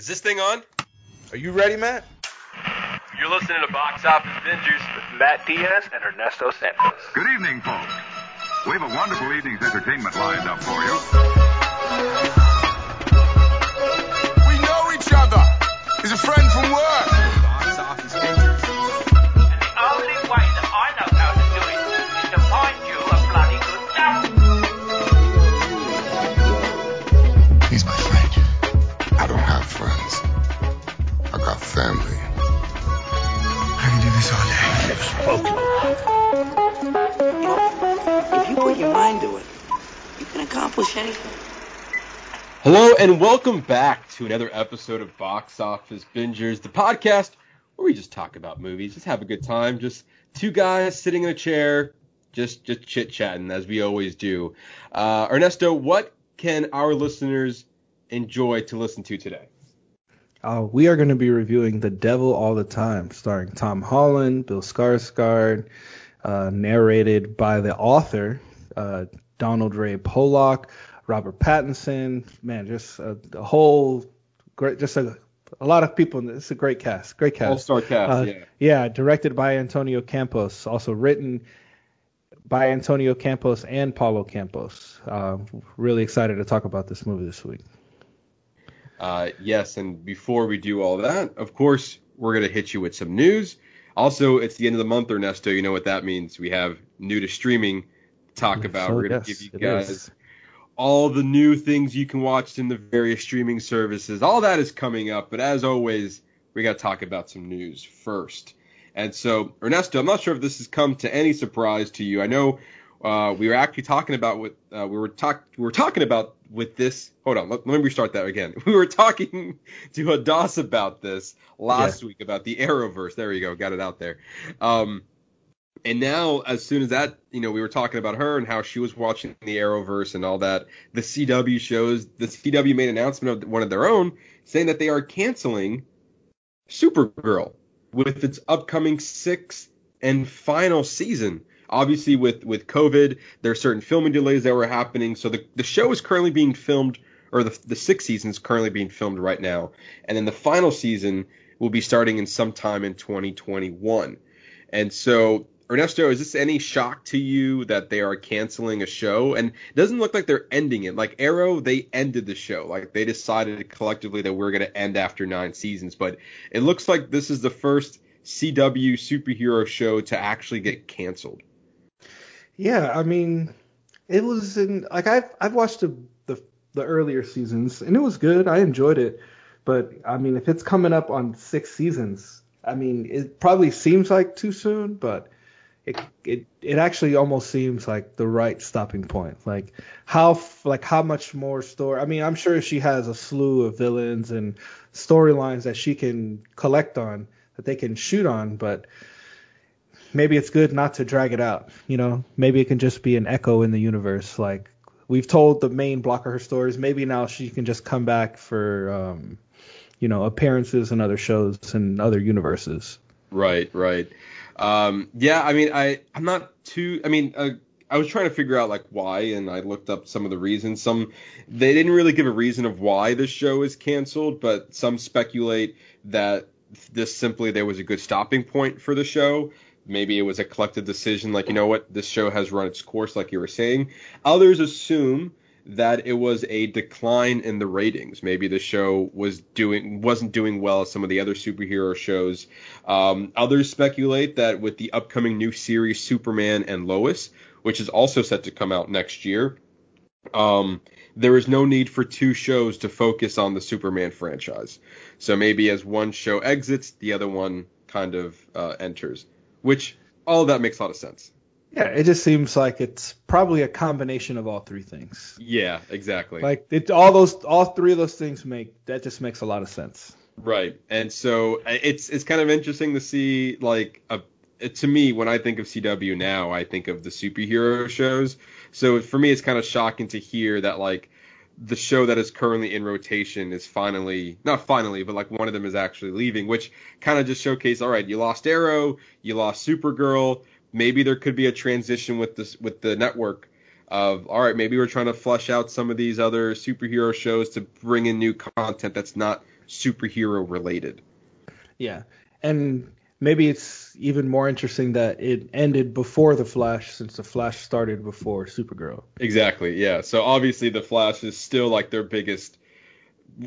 Is this thing on? Are you ready, Matt? You're listening to Box Office Bingers with Matt Diaz and Ernesto Santos. Good evening, folks. We have a wonderful evening's entertainment lined up for you. We know each other. He's a friend from work. Family. I can do this all day. If you put your mind to it, you can accomplish anything. Hello and welcome back to another episode of Box Office Bingers, the podcast where we just talk about movies, just have a good time, just two guys sitting in a chair, just just chit chatting as we always do. Uh, Ernesto, what can our listeners enjoy to listen to today? Uh, we are going to be reviewing The Devil All the Time, starring Tom Holland, Bill Skarsgård, uh, narrated by the author uh, Donald Ray Pollock, Robert Pattinson. Man, just a, a whole great, just a, a lot of people. It's a great cast, great cast. All star cast, Uh, yeah. yeah, directed by Antonio Campos, also written by Antonio Campos and Paulo Campos. Uh, really excited to talk about this movie this week. Uh, yes, and before we do all that, of course, we're going to hit you with some news. Also, it's the end of the month, Ernesto. You know what that means. We have new to streaming to talk about. oh, we're going to yes, give you guys is. all the new things you can watch in the various streaming services. All that is coming up. But as always, we got to talk about some news first. And so, Ernesto, I'm not sure if this has come to any surprise to you. I know uh, we were actually talking about what uh, we were talk we were talking about with this. Hold on, let, let me restart that again. We were talking to Hadas about this last week about the Arrowverse. There you go, got it out there. Um, and now, as soon as that, you know, we were talking about her and how she was watching the Arrowverse and all that. The CW shows, the CW made an announcement of one of their own saying that they are canceling Supergirl with its upcoming sixth and final season. Obviously, with with COVID, there are certain filming delays that were happening. So the the show is currently being filmed, or the the sixth season is currently being filmed right now, and then the final season will be starting in sometime in 2021. And so, Ernesto, is this any shock to you that they are canceling a show? And it doesn't look like they're ending it. Like Arrow, they ended the show. Like they decided collectively that we're going to end after nine seasons. But it looks like this is the first CW superhero show to actually get canceled. Yeah, I mean, it was in like I've I've watched the, the the earlier seasons and it was good. I enjoyed it, but I mean, if it's coming up on six seasons, I mean, it probably seems like too soon, but it it it actually almost seems like the right stopping point. Like how like how much more story? I mean, I'm sure she has a slew of villains and storylines that she can collect on that they can shoot on, but maybe it's good not to drag it out. You know, maybe it can just be an echo in the universe. Like we've told the main block of her stories. Maybe now she can just come back for, um, you know, appearances in other shows and other universes. Right, right. Um, yeah, I mean, I I'm not too. I mean, uh, I was trying to figure out like why, and I looked up some of the reasons. Some they didn't really give a reason of why the show is canceled, but some speculate that this simply there was a good stopping point for the show. Maybe it was a collective decision, like you know what, this show has run its course, like you were saying. Others assume that it was a decline in the ratings. Maybe the show was doing wasn't doing well as some of the other superhero shows. Um, others speculate that with the upcoming new series Superman and Lois, which is also set to come out next year, um, there is no need for two shows to focus on the Superman franchise. So maybe as one show exits, the other one kind of uh, enters, which all of that makes a lot of sense. Yeah, it just seems like it's probably a combination of all three things. Yeah, exactly. Like it, all those, all three of those things make that just makes a lot of sense. Right. And so it's it's kind of interesting to see like a to me when I think of CW now, I think of the superhero shows. So for me it's kind of shocking to hear that like the show that is currently in rotation is finally not finally, but like one of them is actually leaving, which kind of just showcase all right, you lost Arrow, you lost Supergirl, maybe there could be a transition with this with the network of all right, maybe we're trying to flush out some of these other superhero shows to bring in new content that's not superhero related. Yeah, and maybe it's even more interesting that it ended before the Flash, since the Flash started before Supergirl. Exactly. Yeah. So obviously the Flash is still like their biggest,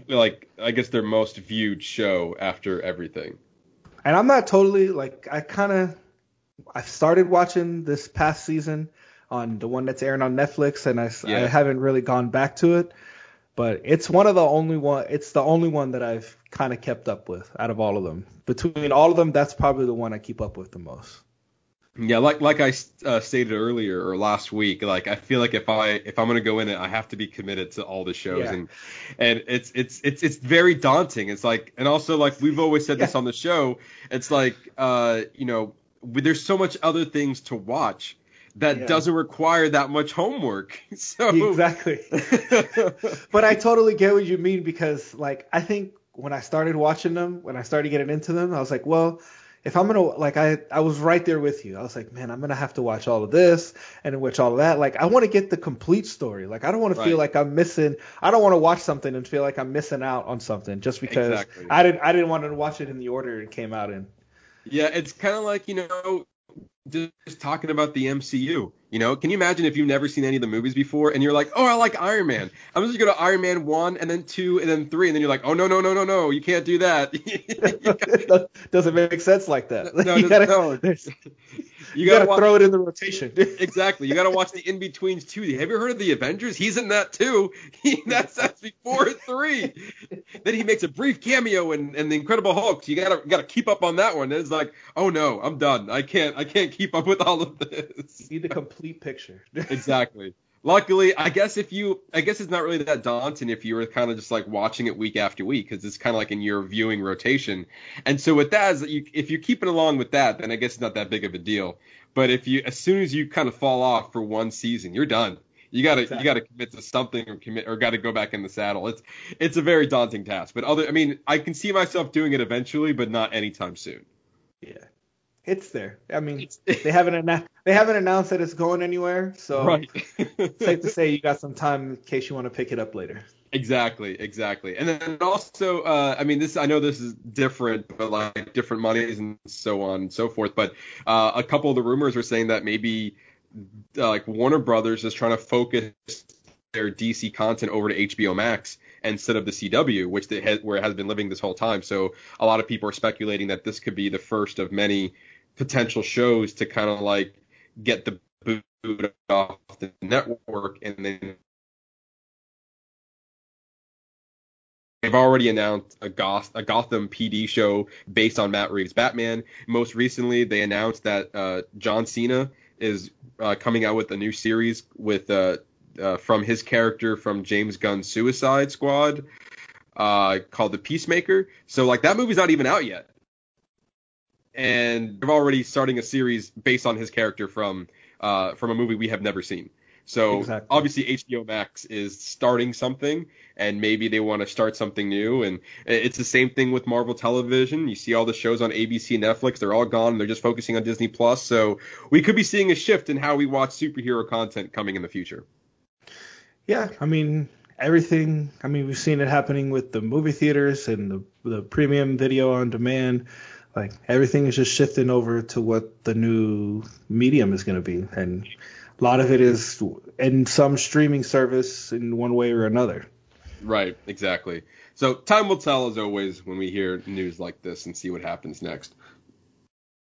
like I guess their most viewed show after everything. And I'm not totally like I kind of I started watching this past season on the one that's airing on Netflix, and I, Yeah. I haven't really gone back to it. But it's one of the only one. It's the only one that I've kind of kept up with out of all of them. Between all of them, that's probably the one I keep up with the most. Yeah, like like I uh, stated earlier or last week, like I feel like if I if I'm gonna go in it, I have to be committed to all the shows, Yeah. and and it's it's it's it's very daunting. It's like, and also like we've always said this on the show, it's like uh you know there's so much other things to watch that Yeah. doesn't require that much homework. So Exactly. but I totally get what you mean because like I think when I started watching them, when I started getting into them, I was like, well, if I'm gonna like I I was right there with you. I was like, man, I'm gonna have to watch all of this and watch all of that. Like I want to get the complete story. Like I don't want to feel like I'm missing. I don't want to watch something and feel like I'm missing out on something just because Exactly. I didn't I didn't want to watch it in the order it came out in. Yeah, it's kind of like, you know, just talking about the MCU. You know, can you imagine if you've never seen any of the movies before and you're like, oh, I like Iron Man. I'm just going to go to Iron Man 1 and then 2 and then 3 and then you're like, oh, no, no, no, no, no, you can't do that. Doesn't make sense like that. No, no, gotta, no. there's- you you got to gotta watch. throw it in the rotation. Exactly. You got to watch the in betweens too. Have you heard of the Avengers? He's in that too. He, that's that's before three. then he makes a brief cameo in, in the Incredible Hulk. So you gotta gotta keep up on that one. And it's like, oh no, I'm done. I can't I can't keep up with all of this. need the complete picture. exactly. Luckily, I guess if you, I guess it's not really that daunting if you were kind of just like watching it week after week because it's kind of like in your viewing rotation. And so with that, is that you, if you're keeping along with that, then I guess it's not that big of a deal. But if you, as soon as you kind of fall off for one season, you're done. You gotta, Exactly. you gotta commit to something or commit, or gotta go back in the saddle. It's, it's a very daunting task. But other, I mean, I can see myself doing it eventually, but not anytime soon. Yeah, it's there. I mean, they haven't annou- they haven't announced that it's going anywhere, so Right. safe to say you got some time in case you want to pick it up later. Exactly, exactly. And then also, uh, I mean, this I know this is different, but like different monies and so on and so forth. But uh, a couple of the rumors are saying that maybe uh, like Warner Brothers is trying to focus their DC content over to HBO Max instead of the CW, which they where it has been living this whole time. So a lot of people are speculating that this could be the first of many potential shows to kind of like get the boot off the network and then They've already announced a, Goth- a Gotham PD show based on Matt Reeves' Batman. Most recently, they announced that uh, John Cena is uh, coming out with a new series with uh, uh, from his character from James Gunn's Suicide Squad uh, called The Peacemaker. So like that movie's not even out yet, and they're already starting a series based on his character from uh, from a movie we have never seen. So Exactly. obviously HBO Max is starting something, and maybe they want to start something new. And it's the same thing with Marvel Television. You see all the shows on ABC, Netflix, they're all gone. They're just focusing on Disney Plus. So we could be seeing a shift in how we watch superhero content coming in the future. Yeah, I mean everything. I mean we've seen it happening with the movie theaters and the the premium video on demand. Like everything is just shifting over to what the new medium is going to be, and a lot of it is in some streaming service in one way or another. Right, exactly. So time will tell, as always, when we hear news like this and see what happens next.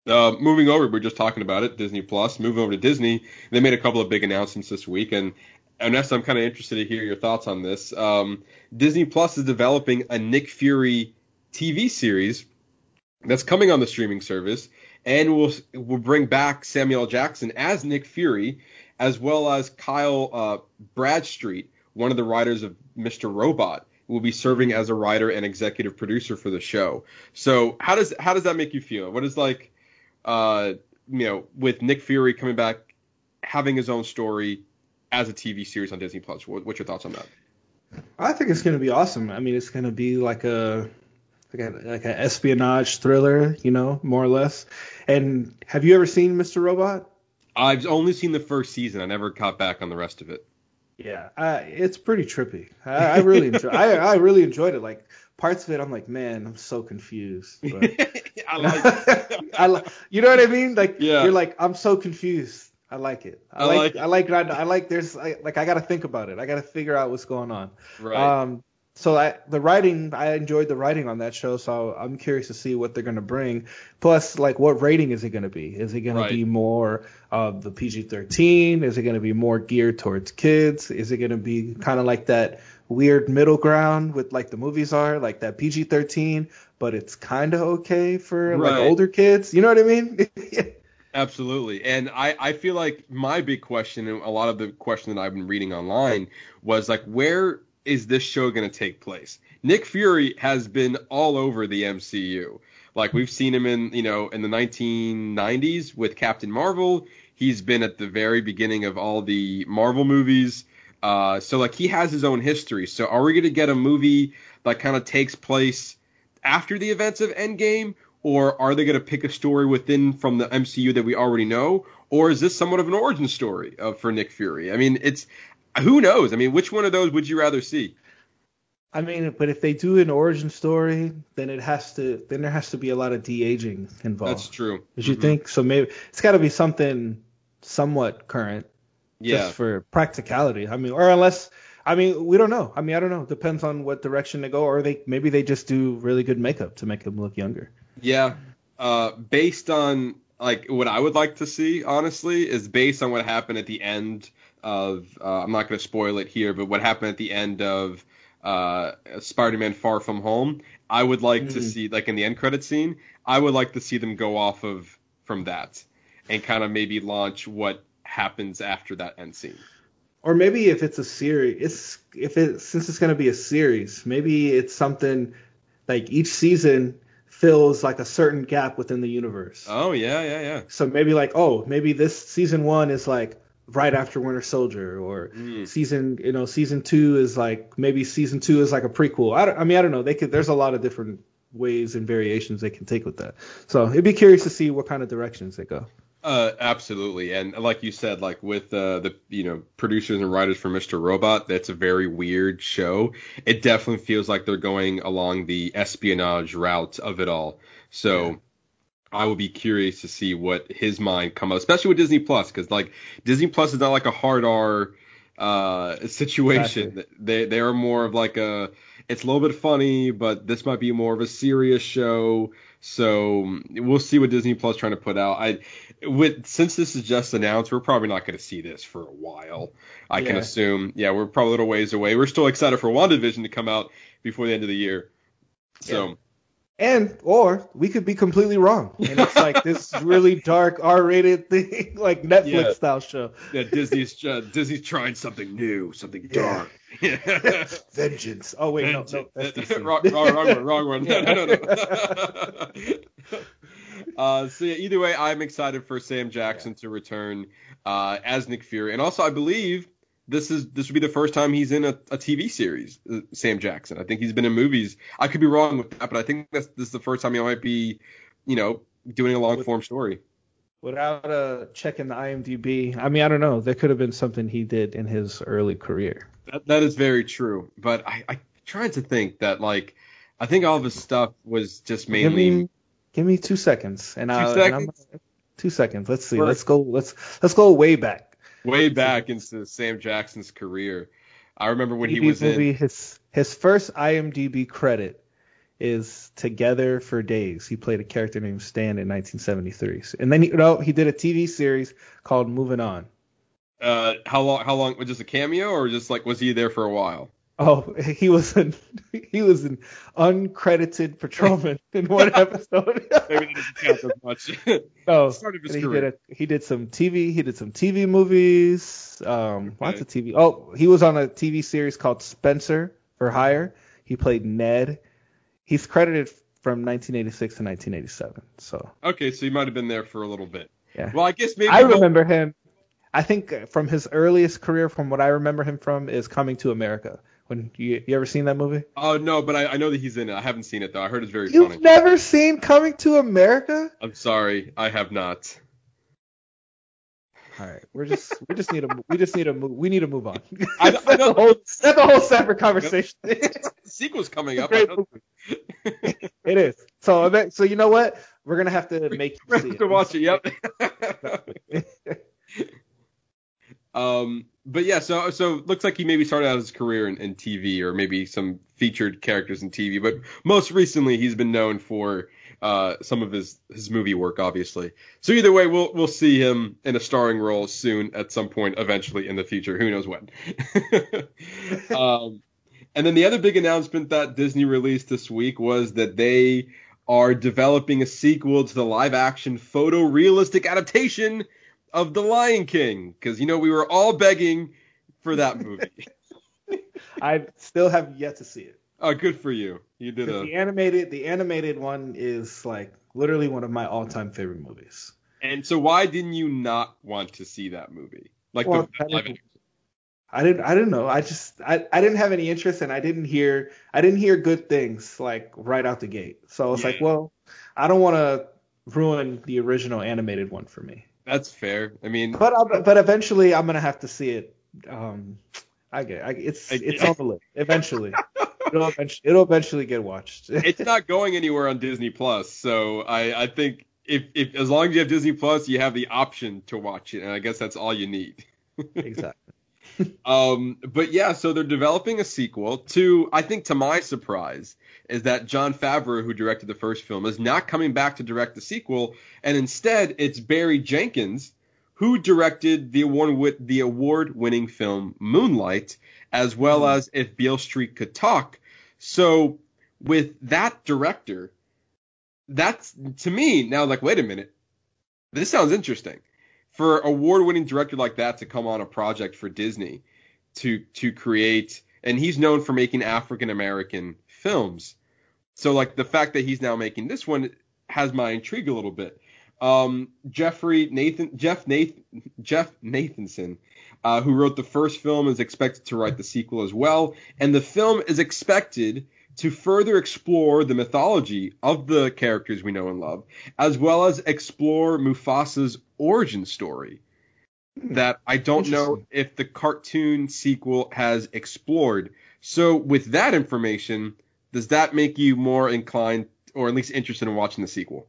Uh, moving over, we are just talking about it, Disney Plus. Moving over to Disney, they made a couple of big announcements this week, and Ernesto, I'm kind of interested to hear your thoughts on this. Um, Disney Plus is developing a Nick Fury TV series that's coming on the streaming service, and we'll we'll bring back Samuel Jackson as Nick Fury, as well as Kyle uh, Bradstreet, one of the writers of Mr. Robot, will be serving as a writer and executive producer for the show. So how does how does that make you feel? What is like, uh, you know, with Nick Fury coming back, having his own story as a TV series on Disney Plus? What, what's your thoughts on that? I think it's going to be awesome. I mean, it's going to be like a like a like an espionage thriller, you know, more or less. And have you ever seen Mr. Robot? I've only seen the first season. I never caught back on the rest of it. Yeah, uh, it's pretty trippy. I, I really enjoy. I, I really enjoyed it. Like parts of it I'm like, man, I'm so confused. But I like. I like, you know what I mean? Like Yeah. you're like, I'm so confused. I like it. I, I like, like. I like I, I like there's I, like I got to think about it. I got to figure out what's going on. Right. Um, so I, the writing, I enjoyed the writing on that show, so I'm curious to see what they're gonna bring. Plus, like, what rating is it gonna be? Is it gonna be more of the PG-13? Is it gonna be more geared towards kids? Is it gonna be kind of like that weird middle ground with like the movies are, like that PG-13, but it's kind of okay for like older kids? You know what I mean? Absolutely. And I, I feel like my big question, and a lot of the question that I've been reading online, was like, where is this show going to take place? Nick Fury has been all over the MCU. Like we've seen him in, you know, in the 1990s with Captain Marvel. He's been at the very beginning of all the Marvel movies. Uh, so like he has his own history. So are we going to get a movie that kind of takes place after the events of Endgame, or are they going to pick a story within from the MCU that we already know, or is this somewhat of an origin story uh, for Nick Fury? I mean, it's who knows? I mean, which one of those would you rather see? I mean, but if they do an origin story, then it has to, then there has to be a lot of de aging involved. That's true. Did you Mhm. think so? Maybe it's got to be something somewhat current, Yeah. just for practicality. I mean, or unless, I mean, we don't know. I mean, I don't know. Depends on what direction they go, or they maybe they just do really good makeup to make him look younger. Yeah. Uh, based on like what I would like to see, honestly, is based on what happened at the end of. Uh, I'm not going to spoil it here, but what happened at the end of uh, Spider-Man: Far From Home. I would like to Mhm. see, like in the end credit scene, I would like to see them go off of from that and kind of maybe launch what happens after that end scene. Or maybe if it's a series, it's if it since it's gonna be a series, maybe it's something like each season fills like a certain gap within the universe. Oh yeah, yeah, yeah. So maybe like, oh, maybe this season one is like right after Winter Soldier, or Mm. season, you know, season two is like maybe season two is like a prequel. I, I mean, I don't know. They could. There's a lot of different ways and variations they can take with that. So it'd be curious to see what kind of directions they go. Uh, absolutely, and like you said, like with uh, the you know producers and writers for Mr. Robot, that's a very weird show. It definitely feels like they're going along the espionage route of it all. So I would be curious to see what his mind come up, especially with Disney Plus, because like Disney Plus is not like a hard R uh, situation. Exactly. They they are more of like a it's a little bit funny, but this might be more of a serious show. So we'll see what Disney Plus trying to put out. I with since this is just announced, we're probably not going to see this for a while. I can assume. Yeah, we're probably a little ways away. We're still excited for WandaVision to come out before the end of the year. So And or we could be completely wrong, and it's like this really dark R-rated thing, like Netflix Yeah. style show. yeah, Disney's uh, Disney's trying something new, something Yeah. dark. Vengeance. Oh wait, no, no, that's wrong, wrong, wrong one, wrong one. No, no, no, no. uh, so yeah, either way, I'm excited for Sam Jackson to return uh, as Nick Fury, and also I believe this is this would be the first time he's in a, a TV series. uh, Sam Jackson. I think he's been in movies. I could be wrong with that, but I think that's this is the first time he might be, you know, doing a long form story. Without uh, checking the IMDb, I mean, I don't know. There could have been something he did in his early career. That, that is very true, but I, I tried to think that like I think all of his stuff was just Give mainly. me, give me two seconds, and Two I'll, seconds? And two seconds. Let's see. Sure. Let's go. Let's let's go way back. Way back into Sam Jackson's career. I remember when he was movie, in. his his first IMDb credit is Together for Days. He played a character named Stan in 1973, and then he, no, he did a TV series called Moving On. Uh, how long? How long? Was just a cameo, or just like was he there for a while? Oh, he was an he was an uncredited patrolman in one episode. Maybe that doesn't count as much. no, Start of his he career. did a, he did some TV. He did some TV movies. Um, lots of TV. Oh, he was on a TV series called Spenser for Hire. He played Ned. He's credited from 1986 to 1987. So okay, so he might have been there for a little bit. yeah, Well, I guess maybe. I remember him. I think from his earliest career, from what I remember him from, is Coming to America. When you, you ever seen that movie? Oh no, but I, I know that he's in it. I haven't seen it though. I heard it's very You've funny. never seen Coming to America? I'm sorry, I have not. All right, we're just we just need to we just need to move we need to move on. I- I that's, know- a whole, that's a whole separate conversation. The sequel's coming up. Great I know- it is. So so you know what? We're gonna have to make you see have it. to watch it. Yep. um, but yeah, so so looks like he maybe started out his career in, in TV or maybe some featured characters in TV, but most recently he's been known for uh, some of his his movie work, obviously. So either way, we'll we'll see him in a starring role soon at some point, eventually in the future. Who knows when? um, and then the other big announcement that Disney released this week was that they are developing a sequel to the live action photorealistic adaptation of The Lion King. Because, you know, we were all begging for that movie. I still have yet to see it. oh, good for you. You did a. The animated the animated one is like literally one of my all time favorite movies. And so, why didn't you not want to see that movie? Like Well, the, I live didn't- I didn't I didn't know. I just I, I didn't have any interest and I didn't hear I didn't hear good things like right out the gate. So I was like, well, I don't want to ruin the original animated one for me. That's fair. I mean, But I'll, but eventually I'm gonna have to see it. Um, I get I, it's I- it's on the list. Eventually, it'll eventually it'll eventually get watched. it's not going anywhere on Disney Plus. So I, I think if, if as long as you have Disney Plus, you have the option to watch it, and I guess that's all you need. exactly. Um, but yeah, so they're developing a sequel to, I think to my surprise, is that Jon Favreau, who directed the first film, is not coming back to direct the sequel, and instead it's Barry Jenkins, who directed the award with the award-winning film Moonlight, as well hmm. as If Beale Street Could Talk. So with that director, that's to me now like, wait a minute, this sounds interesting. For award-winning director like that to come on a project for Disney to to create and he's known for making African American films. So like the fact that he's now making this one has my intrigue a little bit. Um, Jeffrey Nathan Jeff Nathan Jeff Nathanson, uh, who wrote the first film, is expected to write the sequel as well, and the film is expected to further explore the mythology of the characters we know and love, as well as explore Mufasa's origin story that I don't know if the cartoon sequel has explored. So with that information, does that make you more inclined or at least interested in watching the sequel?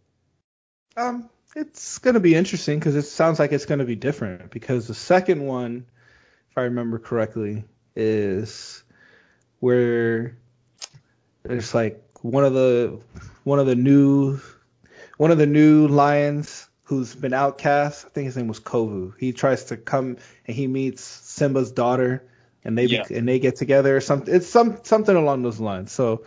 Um, it's gonna be interesting because it sounds like it's gonna be different because the second one, if I remember correctly, is where there's like one of the one of the new one of the new lions who's been outcast. I think his name was Kovu. He tries to come and he meets Simba's daughter, and they Yeah. and they get together. Or something. It's some something along those lines. So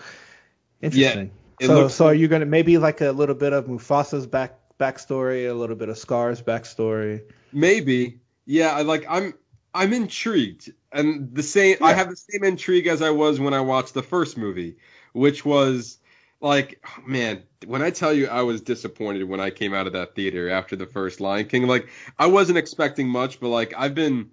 interesting. it so looks so are you gonna maybe like a little bit of Mufasa's back backstory, a little bit of Scar's backstory? Maybe. Yeah, I like I'm I'm intrigued. And the same I have the same intrigue as I was when I watched the first movie, which was like man, when I tell you I was disappointed when I came out of that theater after the first Lion King, like I wasn't expecting much, but like I've been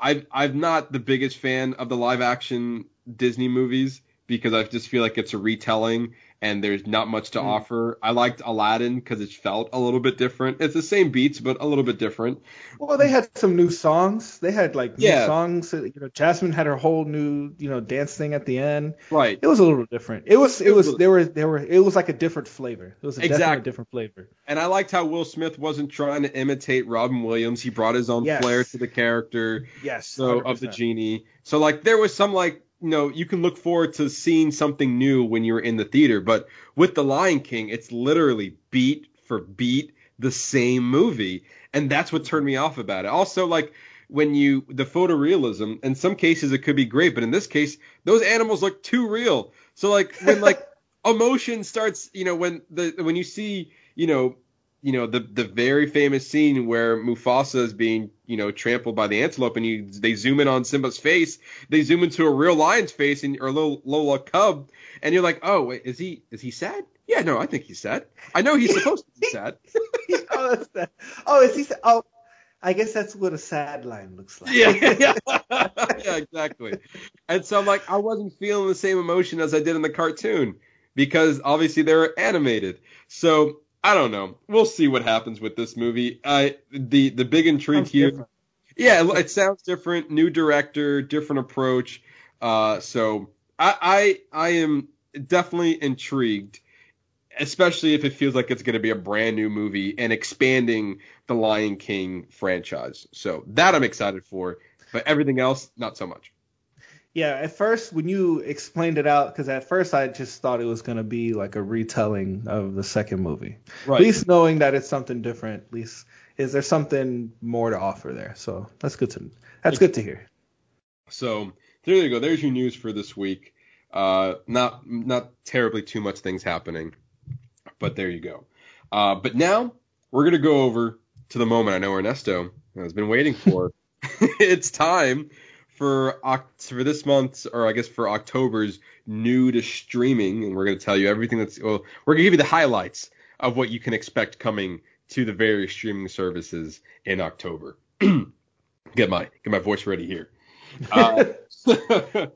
I've I'm not the biggest fan of the live action Disney movies because I just feel like it's a retelling and there's not much to Mm. offer. I liked Aladdin because it felt a little bit different. It's the same beats but a little bit different. Well, they had some new songs. They had like Yeah. new songs. You know, Jasmine had her whole new you know dance thing at the end. Right. It was a little different. It was it was there were there were it was like a different flavor. It was a Exactly. different flavor. And I liked how Will Smith wasn't trying to imitate Robin Williams. He brought his own Yes. flair to the character. Yes. So of the genie. So like there was some like you know you can look forward to seeing something new when you're in the theater, but with the Lion King, it's literally beat for beat the same movie, and that's what turned me off about it. Also like when you the photorealism, in some cases it could be great, but in this case those animals look too real. So like when like emotion starts, you know, when the when you see, you know, you know the the very famous scene where Mufasa is being you know trampled by the antelope, and you they zoom in on Simba's face, they zoom into a real lion's face and or a little Lola cub, and you're like, oh wait, is he is he sad? Yeah, no, I think he's sad. I know he's supposed to be sad. oh, that's that. Oh, is he? Oh, I guess that's what a sad line looks like. yeah, yeah, yeah, exactly. And so I'm like, I wasn't feeling the same emotion as I did in the cartoon because obviously they were animated. So I don't know. We'll see what happens with this movie. I the the big intrigue Sounds here. different. Yeah, it, it sounds different. New director, different approach. Uh, so I I I am definitely intrigued, especially if it feels like it's going to be a brand new movie and expanding the Lion King franchise. So that I'm excited for. But everything else, not so much. Yeah, at first when you explained it out, because at first I just thought it was gonna be like a retelling of the second movie. Right. At least knowing that it's something different, at least is there something more to offer there? So that's good to that's good to hear. So there you go. There's your news for this week. Uh, not not terribly too much things happening, but there you go. Uh, but now we're gonna go over to the moment I know Ernesto has been waiting for. it's time for for this month's or I guess for October's new to streaming, and we're gonna tell you everything that's well, we're gonna give you the highlights of what you can expect coming to the various streaming services in October. get my get my voice ready here. Uh,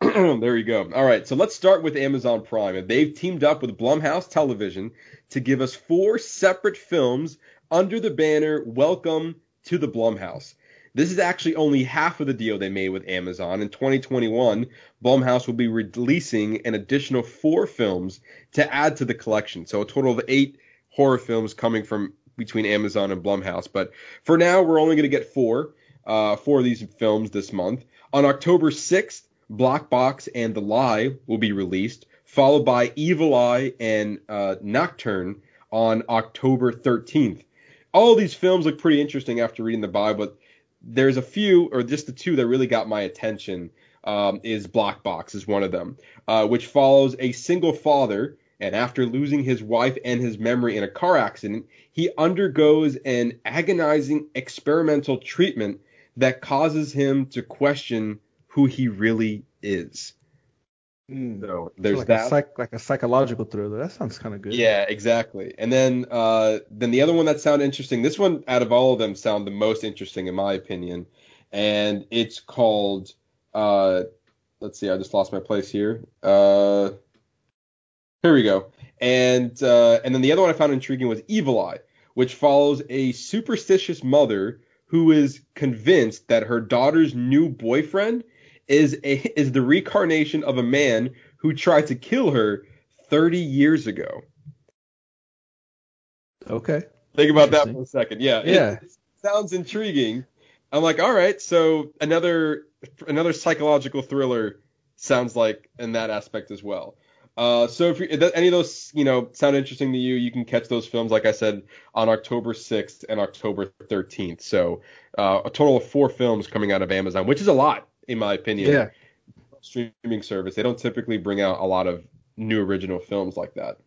there you go. All right, so let's start with Amazon Prime. They've teamed up with Blumhouse Television to give us four separate films under the banner Welcome to the Blumhouse. This is actually only half of the deal they made with Amazon. In 2021, Blumhouse will be releasing an additional four films to add to the collection. So a total of eight horror films coming from between Amazon and Blumhouse. But for now, we're only going to get four, uh, four of these films this month. On October 6th, Black Box and The Lie will be released, followed by Evil Eye and uh, Nocturne on October 13th. All these films look pretty interesting after reading the Bible, but there's a few, or just the two that really got my attention. Um, is Black Box is one of them, uh, which follows a single father, and after losing his wife and his memory in a car accident, he undergoes an agonizing experimental treatment that causes him to question who he really is. Mm. So there's like that. A psych, like a psychological thriller. That sounds kind of good. Yeah, exactly. And then uh, then the other one that sounded interesting. This one out of all of them sound the most interesting in my opinion, and it's called. Uh, let's see, I just lost my place here. Uh, here we go. And uh, and then the other one I found intriguing was Evil Eye, which follows a superstitious mother who is convinced that her daughter's new boyfriend is a is the reincarnation of a man who tried to kill her 30 years ago. Okay. Think about that for a second. Yeah. it- Yeah. it sounds intriguing. I'm like, all right, so another another psychological thriller sounds like in that aspect as well. Uh, so if, you, if any of those you know sound interesting to you, you can catch those films, like I said, on October 6th and October 13th. So uh, a total of four films coming out of Amazon, which is a lot in my opinion. Yeah. Streaming service. They don't typically bring out a lot of new original films like that.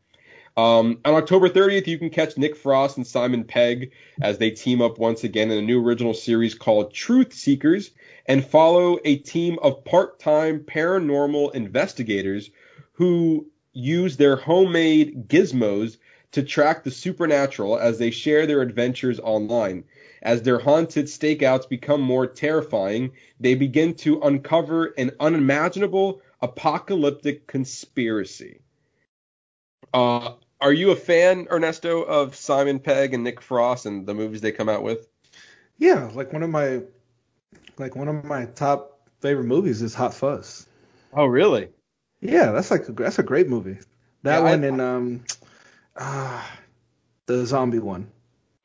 Um, on October 30th, you can catch Nick Frost and Simon Pegg as they team up once again in a new original series called Truth Seekers and follow a team of part-time paranormal investigators who use their homemade gizmos to track the supernatural as they share their adventures online. As their haunted stakeouts become more terrifying, they begin to uncover an unimaginable apocalyptic conspiracy. Uh, are you a fan, Ernesto, of Simon Pegg and Nick Frost and the movies they come out with? Yeah, like one of my like one of my top favorite movies is Hot Fuzz. Oh, really? Yeah, that's like a, that's a great movie. That Yeah, I- one and um ah the zombie one.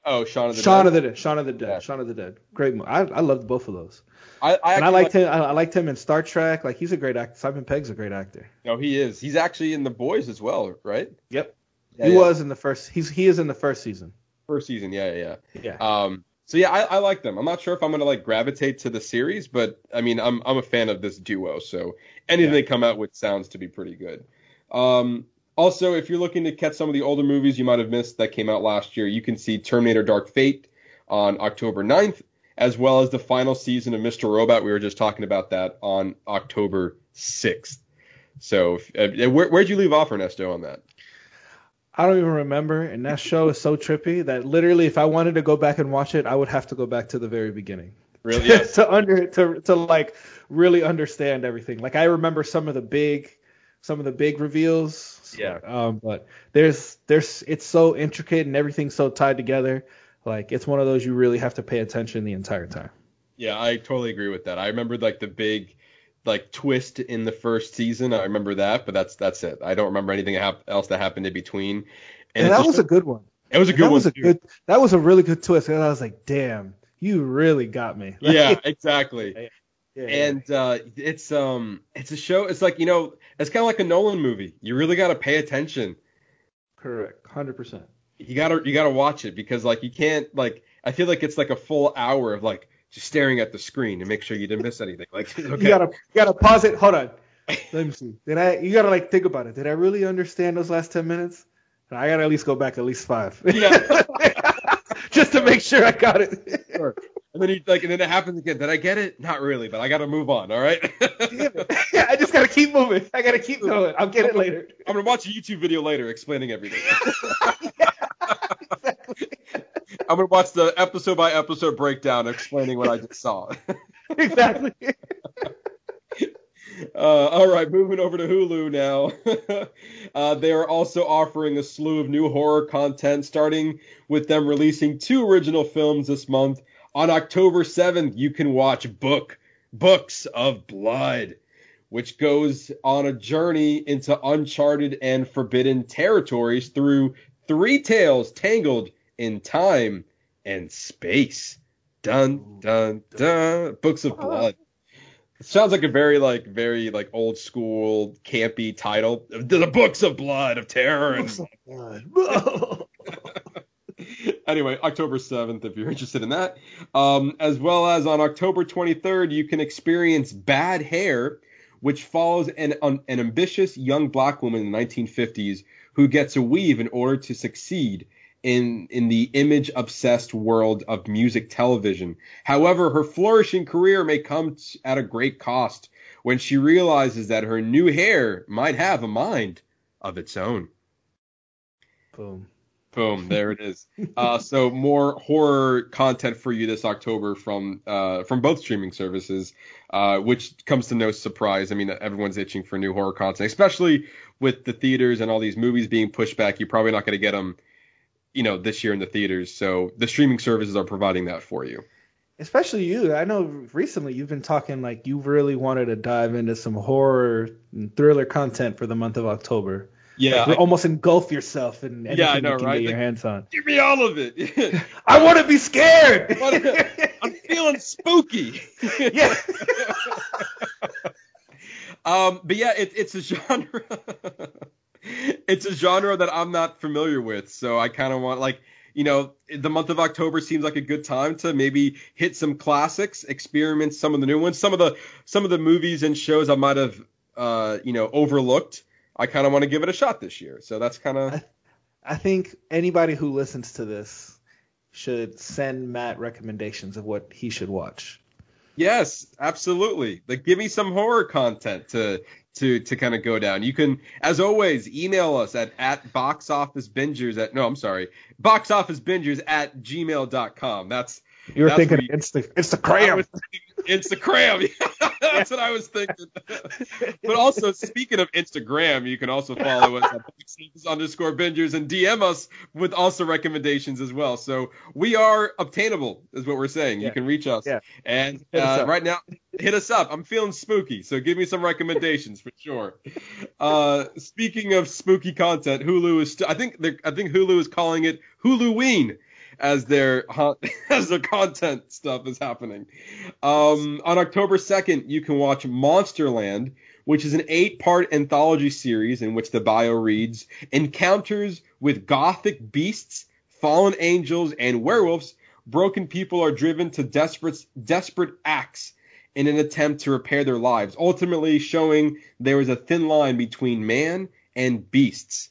Oh, Shaun of the Shaun Dead. of the Dead. Shaun of the Dead. Yeah. Shaun of the Dead. Great movie. I I loved both of those. I, I and I liked him. I, I liked him in Star Trek. Like he's a great actor. Simon Pegg's a great actor. No, he is. He's actually in The Boys as well, right? Yep. Yeah, he yeah. was in the first. He's he is in the first season. First season, yeah, yeah, Yeah. yeah. Um, so yeah, I, I like them. I'm not sure if I'm gonna like gravitate to the series, but I mean, I'm I'm a fan of this duo. So anything they come out with sounds to be pretty good. Um, also, if you're looking to catch some of the older movies you might have missed that came out last year, you can see Terminator: Dark Fate on October 9th, as well as the final season of Mr. Robot. We were just talking about that on October 6th. So, uh, where, where'd you leave off, Ernesto, on that? I don't even remember, and that show is so trippy that literally, if I wanted to go back and watch it, I would have to go back to the very beginning. Really? Yes. to under to to like really understand everything. Like I remember some of the big some of the big reveals. Yeah. Um, but there's there's it's so intricate and everything's so tied together. Like it's one of those you really have to pay attention the entire time. Yeah, I totally agree with that. I remember like the big like twist in the first season. I remember that, but that's that's it. I don't remember anything else that happened in between. And, it that was a good one. it was a good that one. was a too. good that was a really good twist. And I was like, damn, you really got me. Like, yeah, exactly. yeah, yeah. And uh, it's um it's a show. It's like you know it's kind of like a Nolan movie. You really got to pay attention. correct, hundred percent. You gotta you gotta watch it because like you can't like I feel like it's like a full hour of like just staring at the screen to make sure you didn't miss anything. Like okay, You gotta you gotta pause it. Hold on. Let me see. Did I? You gotta like think about it. Did I really understand those last ten minutes? I gotta at least go back at least five. Yeah. Just to make sure I got it. Sure. And then you like, and then it happens again. Did I get it? Not really, but I gotta move on. All right. Damn it. I just gotta keep moving. I gotta keep going. I'll get it later. I'm gonna watch a YouTube video later explaining everything. I'm gonna watch the episode by episode breakdown explaining what I just saw. exactly. Uh, all right, moving over to Hulu now. uh, they are also offering a slew of new horror content, starting with them releasing two original films this month. On October 7th, you can watch Book Books of Blood, which goes on a journey into uncharted and forbidden territories through three tales tangled in time and space. Dun dun dun. Books of Blood. It sounds like a very like very like old school campy title. The, the Books of Blood of Terror and anyway, October 7th, if you're interested in that. Um, as well as on October 23rd, you can experience Bad Hair, which follows an, an, ambitious young black woman in the 1950s who gets a weave in order to succeed in, in the image obsessed world of music television. However, her flourishing career may come at a great cost when she realizes that her new hair might have a mind of its own. Boom. Boom, there it is. Uh, so more horror content for you this October from uh, from both streaming services, uh, which comes to no surprise. I mean, everyone's itching for new horror content, especially with the theaters and all these movies being pushed back. You're probably not going to get them, you know, this year in the theaters. So the streaming services are providing that for you. Especially you. I know recently you've been talking like you really wanted to dive into some horror and thriller content for the month of October. Yeah, Like, almost engulf yourself in anything Yeah, I know, you can right? get your Like- hands on. give me all of it. I want to be scared. I'm feeling spooky. yeah. Um, but yeah, it, it's a genre. it's a genre that I'm not familiar with, so I kind of want like you know the month of October seems like a good time to maybe hit some classics, experiment some of the new ones, some of the some of the movies and shows I might have uh, you know overlooked. I kind of want to give it a shot this year, so that's kind of I think anybody who listens to this should send Matt recommendations of what he should watch. Yes, absolutely. Like, give me some horror content to to to kind of go down. You can, as always, email us at at boxofficebingers at no, I'm sorry, boxofficebingers at gmail.com. That's You were That's thinking where you- Insta I Instagram. Instagram. That's what I was thinking. but also, speaking of Instagram, you can also follow us at underscore bingers and DM us with also recommendations as well. So we are obtainable, is what we're saying. You can reach us. Yeah. And uh, right now, hit us up. I'm feeling spooky, so give me some recommendations for sure. Uh, speaking of spooky content, Hulu is. St- I think I think Hulu is calling it Huluween as their as their content stuff is happening. Um, on October 2nd, you can watch Monsterland, which is an eight-part anthology series in which the bio reads encounters with gothic beasts, fallen angels, and werewolves. Broken people are driven to desperate desperate acts in an attempt to repair their lives, ultimately showing there is a thin line between man and beasts.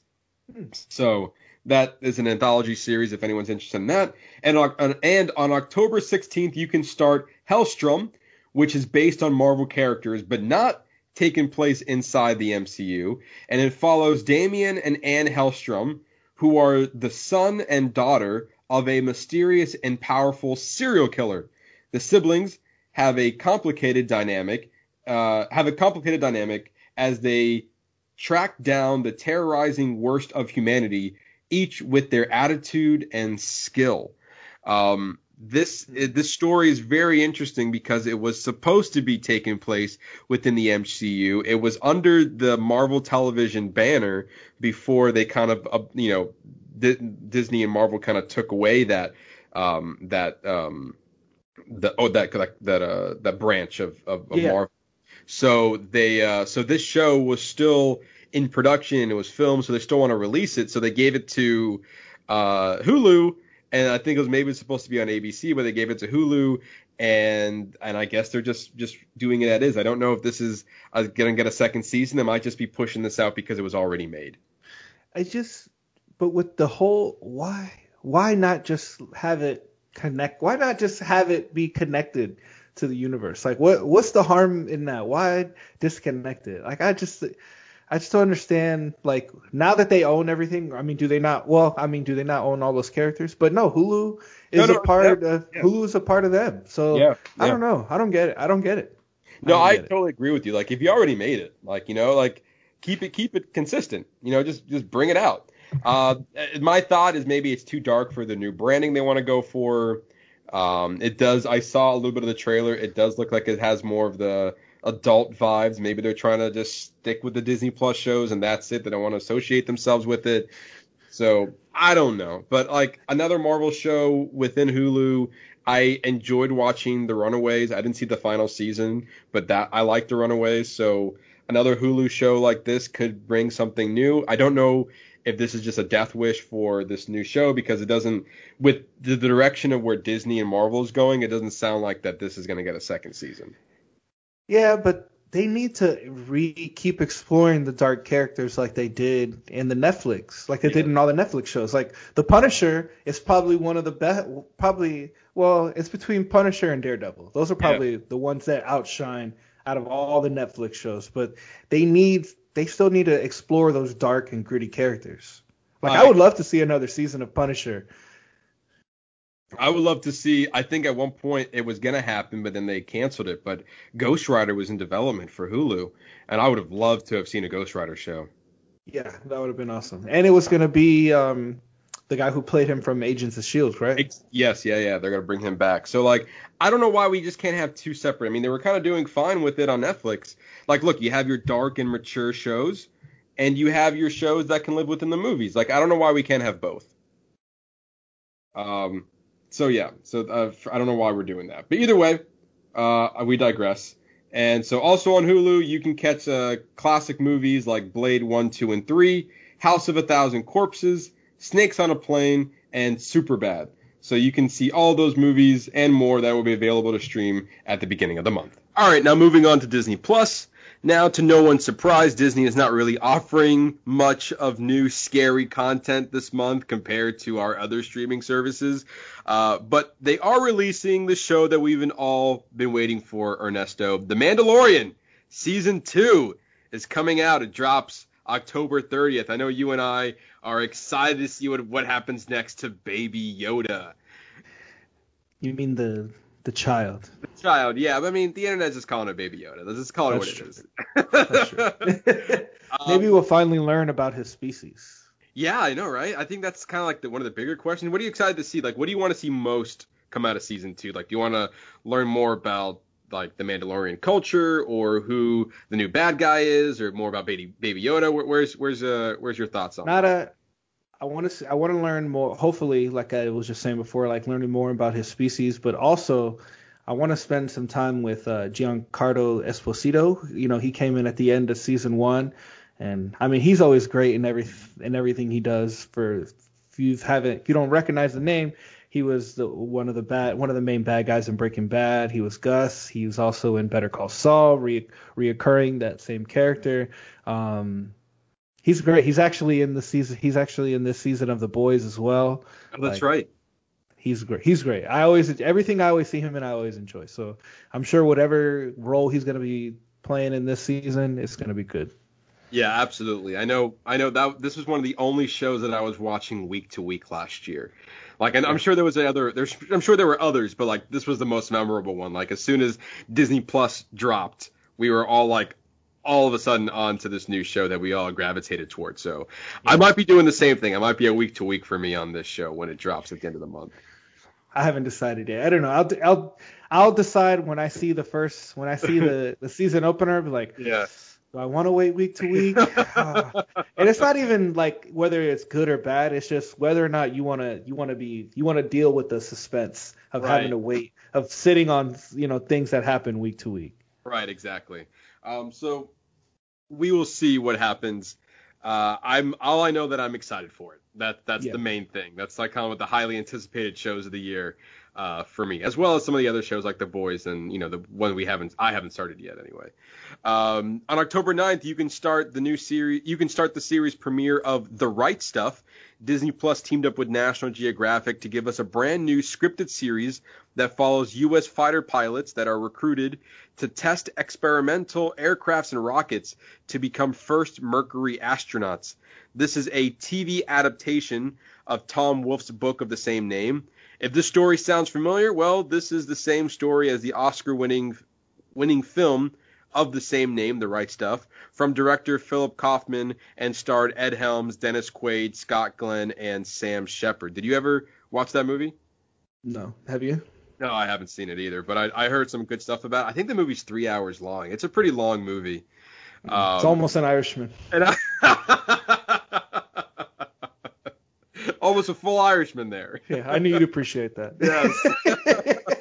So that is an anthology series if anyone's interested in that. And on, and on October 16th, you can start Helstrom, which is based on Marvel characters, but not taking place inside the MCU. And it follows Damien and Anne Helstrom, who are the son and daughter of a mysterious and powerful serial killer. The siblings have a complicated dynamic, uh, have a complicated dynamic as they track down the terrorizing worst of humanity, each with their attitude and skill. Um, this this story is very interesting because it was supposed to be taking place within the MCU. It was under the Marvel Television banner before they kind of uh, you know D- Disney and Marvel kind of took away that um, that um, the oh that that that uh that branch of of, of Yeah. Marvel. So they uh so this show was still in production. It was filmed, so they still want to release it. So they gave it to uh Hulu, and I think it was maybe supposed to be on ABC, but they gave it to Hulu. And and I guess they're just just doing it as is. I don't know if this is uh, gonna get a second season. They might just be pushing this out because it was already made. I just, but with the whole, why, why not just have it connect? Why not just have it be connected to the universe? Like, what, what's the harm in that? Why disconnect it? Like, I just, I just don't understand. Like, now that they own everything, I mean, do they not? Well, I mean, do they not own all those characters? But no, Hulu is No, no, a part yeah, of yeah. Hulu is a part of them. So Yeah, I don't know. I don't get it. I don't get it. No, don't I get it. totally agree with you. Like if you already made it, like you know, like keep it keep it consistent. You know, just just bring it out. Uh, my thought is maybe it's too dark for the new branding they want to go for. Um, it does. I saw a little bit of the trailer. It does look like it has more of the adult vibes. Maybe they're trying to just stick with the Disney Plus shows and that's it. They don't want to associate themselves with it. So I don't know. But like another Marvel show within Hulu, I enjoyed watching The Runaways. I didn't see the final season, but that I liked The Runaways. So another Hulu show like this could bring something new. I don't know if this is just a death wish for this new show because it doesn't with the direction of where Disney and Marvel is going, it doesn't sound like that this is going to get a second season. Yeah, but they need to re keep exploring the dark characters like they did in the Netflix, like they did in all the Netflix shows. Like The Punisher is probably one of the best. Probably, well, it's between Punisher and Daredevil. Those are probably the ones that outshine out of all the Netflix shows. But they need, they still need to explore those dark and gritty characters. Like I I- would love to see another season of Punisher. I would love to see. I think at one point it was gonna happen, but then they canceled it. But Ghost Rider was in development for Hulu, and I would have loved to have seen a Ghost Rider show. Yeah, that would have been awesome. And it was gonna be um, the guy who played him from Agents of Shield, right? Ex- Yes, yeah, yeah, they're gonna bring him back. So like, I don't know why we just can't have two separate. I mean, they were kind of doing fine with it on Netflix. Like, look, you have your dark and mature shows, and you have your shows that can live within the movies. Like, I don't know why we can't have both. Um, so yeah, so uh, I don't know why we're doing that, but either way, uh, we digress. And so also on Hulu, you can catch uh, classic movies like Blade 1, 2, and 3, House of a Thousand Corpses, Snakes on a Plane, and Superbad. So you can see all those movies and more that will be available to stream at the beginning of the month. All right, now moving on to Disney Plus. Now, to no one's surprise, Disney is not really offering much of new scary content this month compared to our other streaming services. Uh, but they are releasing the show that we've all been waiting for, Ernesto. The Mandalorian season two is coming out. It drops October 30th. I know you and I are excited to see what what happens next to Baby Yoda. You mean the the child? The child, yeah, I mean the internet's just calling it Baby Yoda. Let's just call it That's what it true. is. Um, Maybe we'll finally learn about his species. Yeah, I know, right? I think that's kind of like the, one of the bigger questions. What are you excited to see? Like, what do you want to see most come out of season two? Like, do you want to learn more about like the Mandalorian culture, or who the new bad guy is, or more about Baby Baby Yoda? Where, where's where's uh where's your thoughts on? Not a. I want to. I want to learn more. Hopefully, like I was just saying before, like learning more about his species, but also. I want to spend some time with uh, Giancarlo Esposito. You know, he came in at the end of season one, and I mean, he's always great in every in everything he does. For if you haven't, if you don't recognize the name, he was the, one of the bad, one of the main bad guys in Breaking Bad. He was Gus. He was also in Better Call Saul, re, reoccurring that same character. Um, he's great. He's actually in the season. He's actually in this season of The Boys as well. Oh, that's like- right. He's great. He's great. I always everything I always see him in, I always enjoy. So I'm sure whatever role he's gonna be playing in this season, it's gonna be good. Yeah, absolutely. I know. I know that this was one of the only shows that I was watching week to week last year. Like, and I'm sure there was other. There's. I'm sure there were others, but like this was the most memorable one. Like, as soon as Disney Plus dropped, we were all like all of a sudden onto this new show that we all gravitated towards. So I might be doing the same thing. I might be a week to week for me on this show when it drops at the end of the month. I haven't decided yet. I don't know. I'll I'll I'll decide when I see the first when I see the the season opener. I'll be like, yes. do I want to wait week to week? Ah. and it's not even like whether it's good or bad. It's just whether or not you want to you want to be you want to deal with the suspense of Right. having to wait of sitting on you know things that happen week to week. Right, exactly. Um, so we will see what happens. Uh, I'm all I know that I'm excited for it. That that's Yeah. the main thing. That's like kind of the highly anticipated shows of the year uh, for me, as well as some of the other shows like The Boys and you know the one we haven't I haven't started yet anyway. Um, on October 9th, you can start the new series. You can start the series premiere of The Right Stuff. Disney Plus teamed up with National Geographic to give us a brand new scripted series that follows U.S. fighter pilots that are recruited to test experimental aircrafts and rockets to become first Mercury astronauts. This is a TV adaptation of Tom Wolfe's book of the same name. If this story sounds familiar, well, this is the same story as the Oscar-winning winning film of the same name, The Right Stuff, from director Philip Kaufman and starred Ed Harris, Dennis Quaid, Scott Glenn, and Sam Shepard. Did you ever watch that movie? No, have you? No, I haven't seen it either, but I, I heard some good stuff about it. I think the movie's three hours long. It's a pretty long movie. it's Um, almost an Irishman. and I- almost a full Irishman there. Yeah, I knew you'd appreciate that.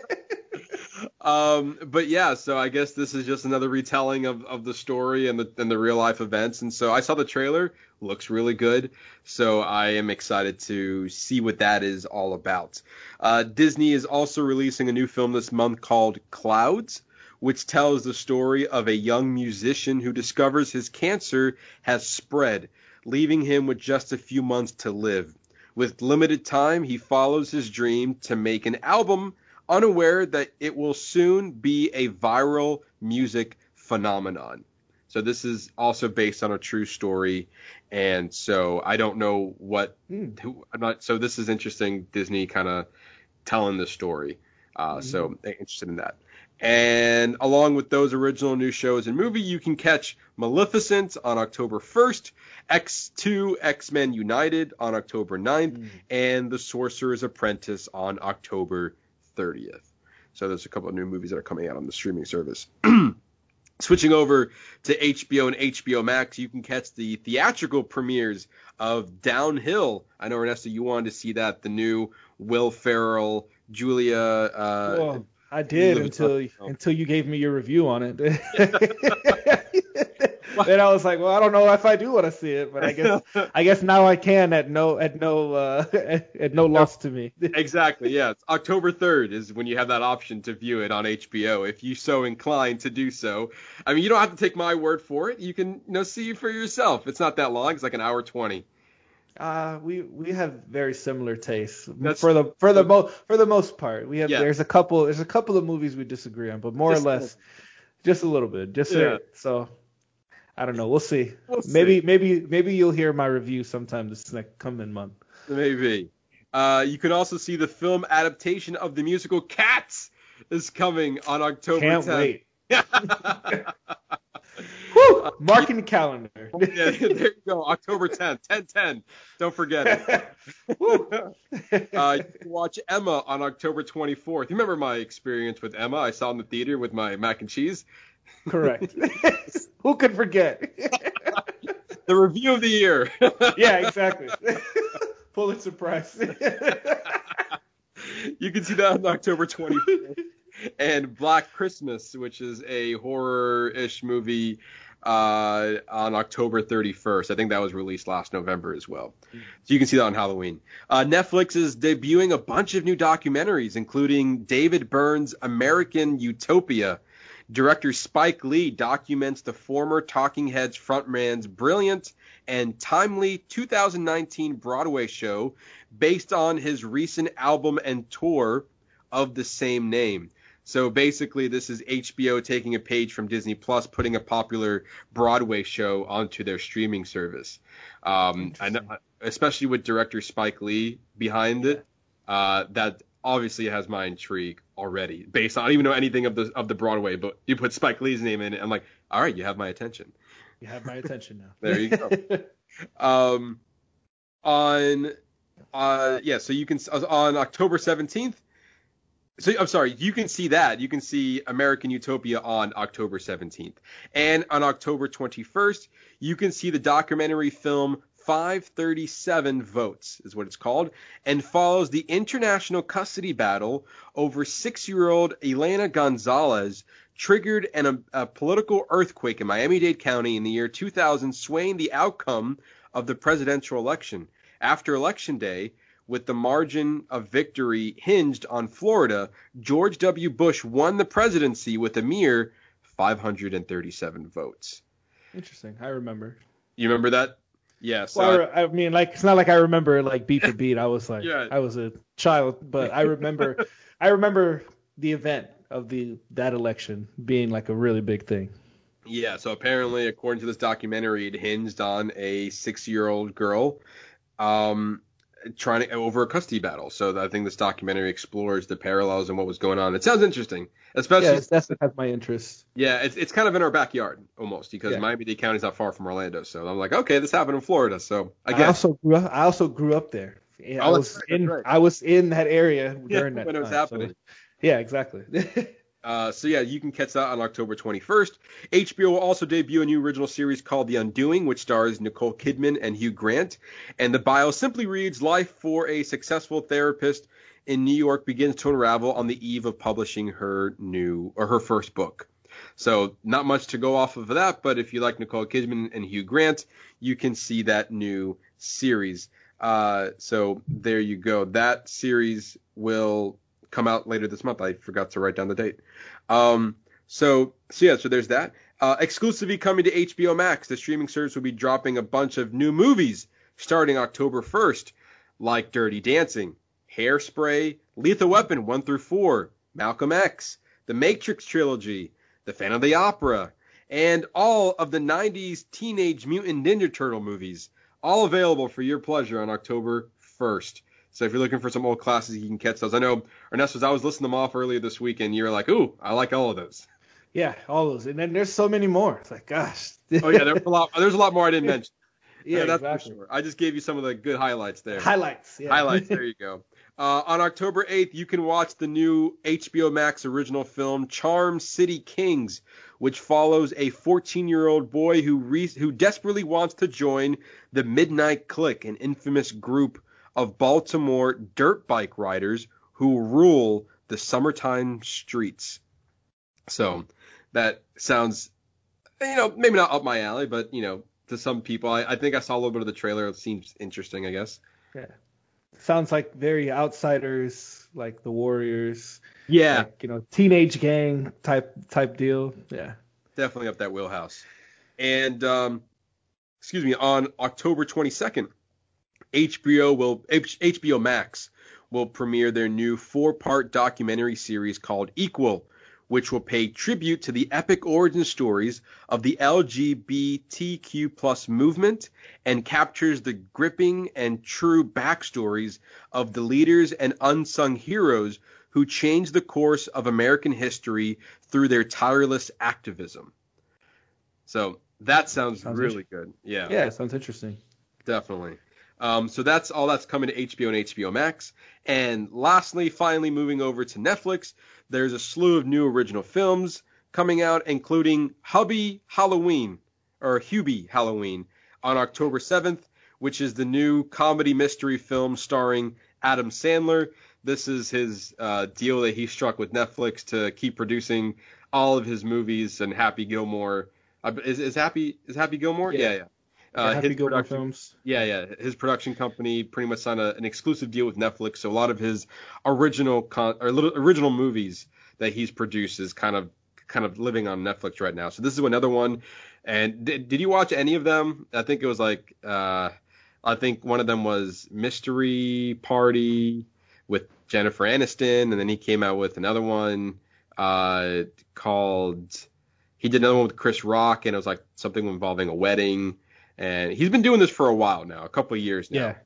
Um, but yeah, so I guess this is just another retelling of, of the story and the and the real life events. And so I saw the trailer, looks really good. So I am excited to see what that is all about. Uh, Disney is also releasing a new film this month called Clouds, which tells the story of a young musician who discovers his cancer has spread, leaving him with just a few months to live. With limited time, he follows his dream to make an album unaware that it will soon be a viral music phenomenon. So this is also based on a true story, and so I don't know what. Hmm. Who, I'm not. So this is interesting. Disney kind of telling the story. Uh, So interested in that. And along with those original new shows and movie, you can catch Maleficent on October 1st, X2 X-Men United on October 9th, and The Sorcerer's Apprentice on October 30th. So there's a couple of new movies that are coming out on the streaming service. Switching over to HBO and HBO Max, you can catch the theatrical premieres of Downhill. I know Ernesto, you wanted to see that, the new Will Ferrell, Julia. Uh, Well, I did until until you gave me your review on it. then I was like, well, I don't know if I do want to see it, but I guess I guess now I can at no at no uh, at no loss to me. exactly, yeah. It's October 3rd is when you have that option to view it on HBO if you so inclined to do so. I mean, you don't have to take my word for it. You can, you know, see for yourself. It's not that long. It's like an hour 20. Uh, we we have very similar tastes That's- for the for the mo for the most part. We have Yeah. there's a couple there's a couple of movies we disagree on, but more Just or less, just a little bit. Just Yeah. so I don't know. We'll see. We'll maybe see. maybe maybe you'll hear my review sometime this next coming month. Maybe. Uh, you can also see the film adaptation of the musical Cats is coming on October Can't 10th. wait. Woo! Mark in the calendar. yeah, there you go. October 10th, 10-10. Don't forget it. Uh, watch Emma on October 24th. You remember my experience with Emma? I saw in the theater with my mac and cheese. Correct. Who could forget? The review of the year. yeah, exactly. Pulitzer Prize. you can see that on October 24th. and Black Christmas, which is a horror-ish movie uh, on October 31st. I think that was released last November as well. So you can see that on Halloween. Uh, Netflix is debuting a bunch of new documentaries, including David Byrne's American Utopia. Director Spike Lee documents the former Talking Heads frontman's brilliant and timely 2019 Broadway show based on his recent album and tour of the same name. So basically, this is HBO taking a page from Disney Plus, putting a popular Broadway show onto their streaming service. Um, I know, especially with director Spike Lee behind it, uh, that obviously has my intrigue already. Based on I don't even know anything of the of the Broadway, but you put Spike Lee's name in it, I'm like, all right, you have my attention. You have my attention now. There you go. Um, on uh yeah, so you can on October 17th. So I'm sorry, you can see that. You can see American Utopia on October 17th. And on October 21st, you can see the documentary film 537 Votes is what it's called and follows the international custody battle over 6-year-old Elián Gonzalez triggered an, a, a political earthquake in Miami-Dade County in the year 2000 swaying the outcome of the presidential election. After election day, with the margin of victory hinged on Florida, George W. Bush won the presidency with a mere 537 votes. Interesting. I remember. You remember that? Yeah. So Well, I, I mean, like it's not like I remember like beat for beat. I was like, Yeah. I was a child, but I remember, I remember the event of the that election being like a really big thing. Yeah, so apparently, according to this documentary, it hinged on a six-year-old girl um, trying to over a custody battle. So I think this documentary explores the parallels and what was going on. It sounds interesting, especially Yeah, yeah, that's has my interest. Yeah, it's it's kind of in our backyard almost because Yeah. Miami-Dade County is not far from Orlando. So I'm like, okay, this happened in Florida. So I guess. I, also grew up. I also grew up there. Yeah, oh, I Oh, that's was right, in. right. I was in that area Yeah, during that when it was time, so- happening. yeah, exactly. Uh, so yeah, you can catch that on October 21st. HBO will also debut a new original series called The Undoing, which stars Nicole Kidman and Hugh Grant. And the bio simply reads: Life for a successful therapist in New York begins to unravel on the eve of publishing her new or her first book. So not much to go off of that, but if you like Nicole Kidman and Hugh Grant, you can see that new series. Uh, so there you go. That series will come out later this month. I forgot to write down the date. Um, so, so yeah, so there's that. Uh, exclusively coming to HBO Max, the streaming service will be dropping a bunch of new movies starting October 1st, like Dirty Dancing, Hairspray, Lethal Weapon 1 through 4, Malcolm X, The Matrix Trilogy, The Phantom of the Opera, and all of the 90s Teenage Mutant Ninja Turtle movies, all available for your pleasure on October 1st. So if you're looking for some old classes, you can catch those. I know Ernesto's. I was listening them off earlier this week, and you were like, "Ooh, I like all of those." yeah, all those, and then there's so many more. It's like, gosh. Oh yeah, there's a lot. There's a lot more I didn't mention. yeah, that's exactly. for sure. I just gave you some of the good highlights there. Highlights. Yeah. Highlights. There you go. Uh, on October 8th, you can watch the new HBO Max original film Charm City Kings, which follows a 14-year-old boy who re- who desperately wants to join the Midnight Clique, an infamous group of Baltimore dirt bike riders who rule the summertime streets. So that sounds, you know, maybe not up my alley, but you know, to some people, I, I think I saw a little bit of the trailer. It seems interesting, I guess. Yeah. Sounds like very outsiders, like the Warriors. Yeah, Like, you know, teenage gang type type deal. Yeah. definitely up that wheelhouse. And um, excuse me, on October 22nd, HBO will H- HBO Max will premiere their new four-part documentary series called Equal, which will pay tribute to the epic origin stories of the LGBTQ plus movement and captures the gripping and true backstories of the leaders and unsung heroes who changed the course of American history through their tireless activism. So that sounds, Sounds really good. Yeah, Yeah, sounds interesting. definitely. Um, so that's all that's coming to HBO and HBO Max. And lastly, finally moving over to Netflix, there's a slew of new original films coming out, including Hubby Halloween or Hubie Halloween on October 7th, which is the new comedy mystery film starring Adam Sandler. This is his uh, deal that he struck with Netflix to keep producing all of his movies and Happy Gilmore. Uh, is, is Happy is Happy Gilmore? Yeah. Yeah, yeah. Uh, his production- films. yeah, yeah. His production company pretty much signed a, an exclusive deal with Netflix, so a lot of his original con- or little original movies that he's produced is kind of kind of living on Netflix right now. So this is another one. And did, did you watch any of them? I think it was like uh, I think one of them was Mystery Party with Jennifer Aniston, and then he came out with another one uh, called. He did another one with Chris Rock, and it was like something involving a wedding. And he's been doing this for a while now, a couple of years now.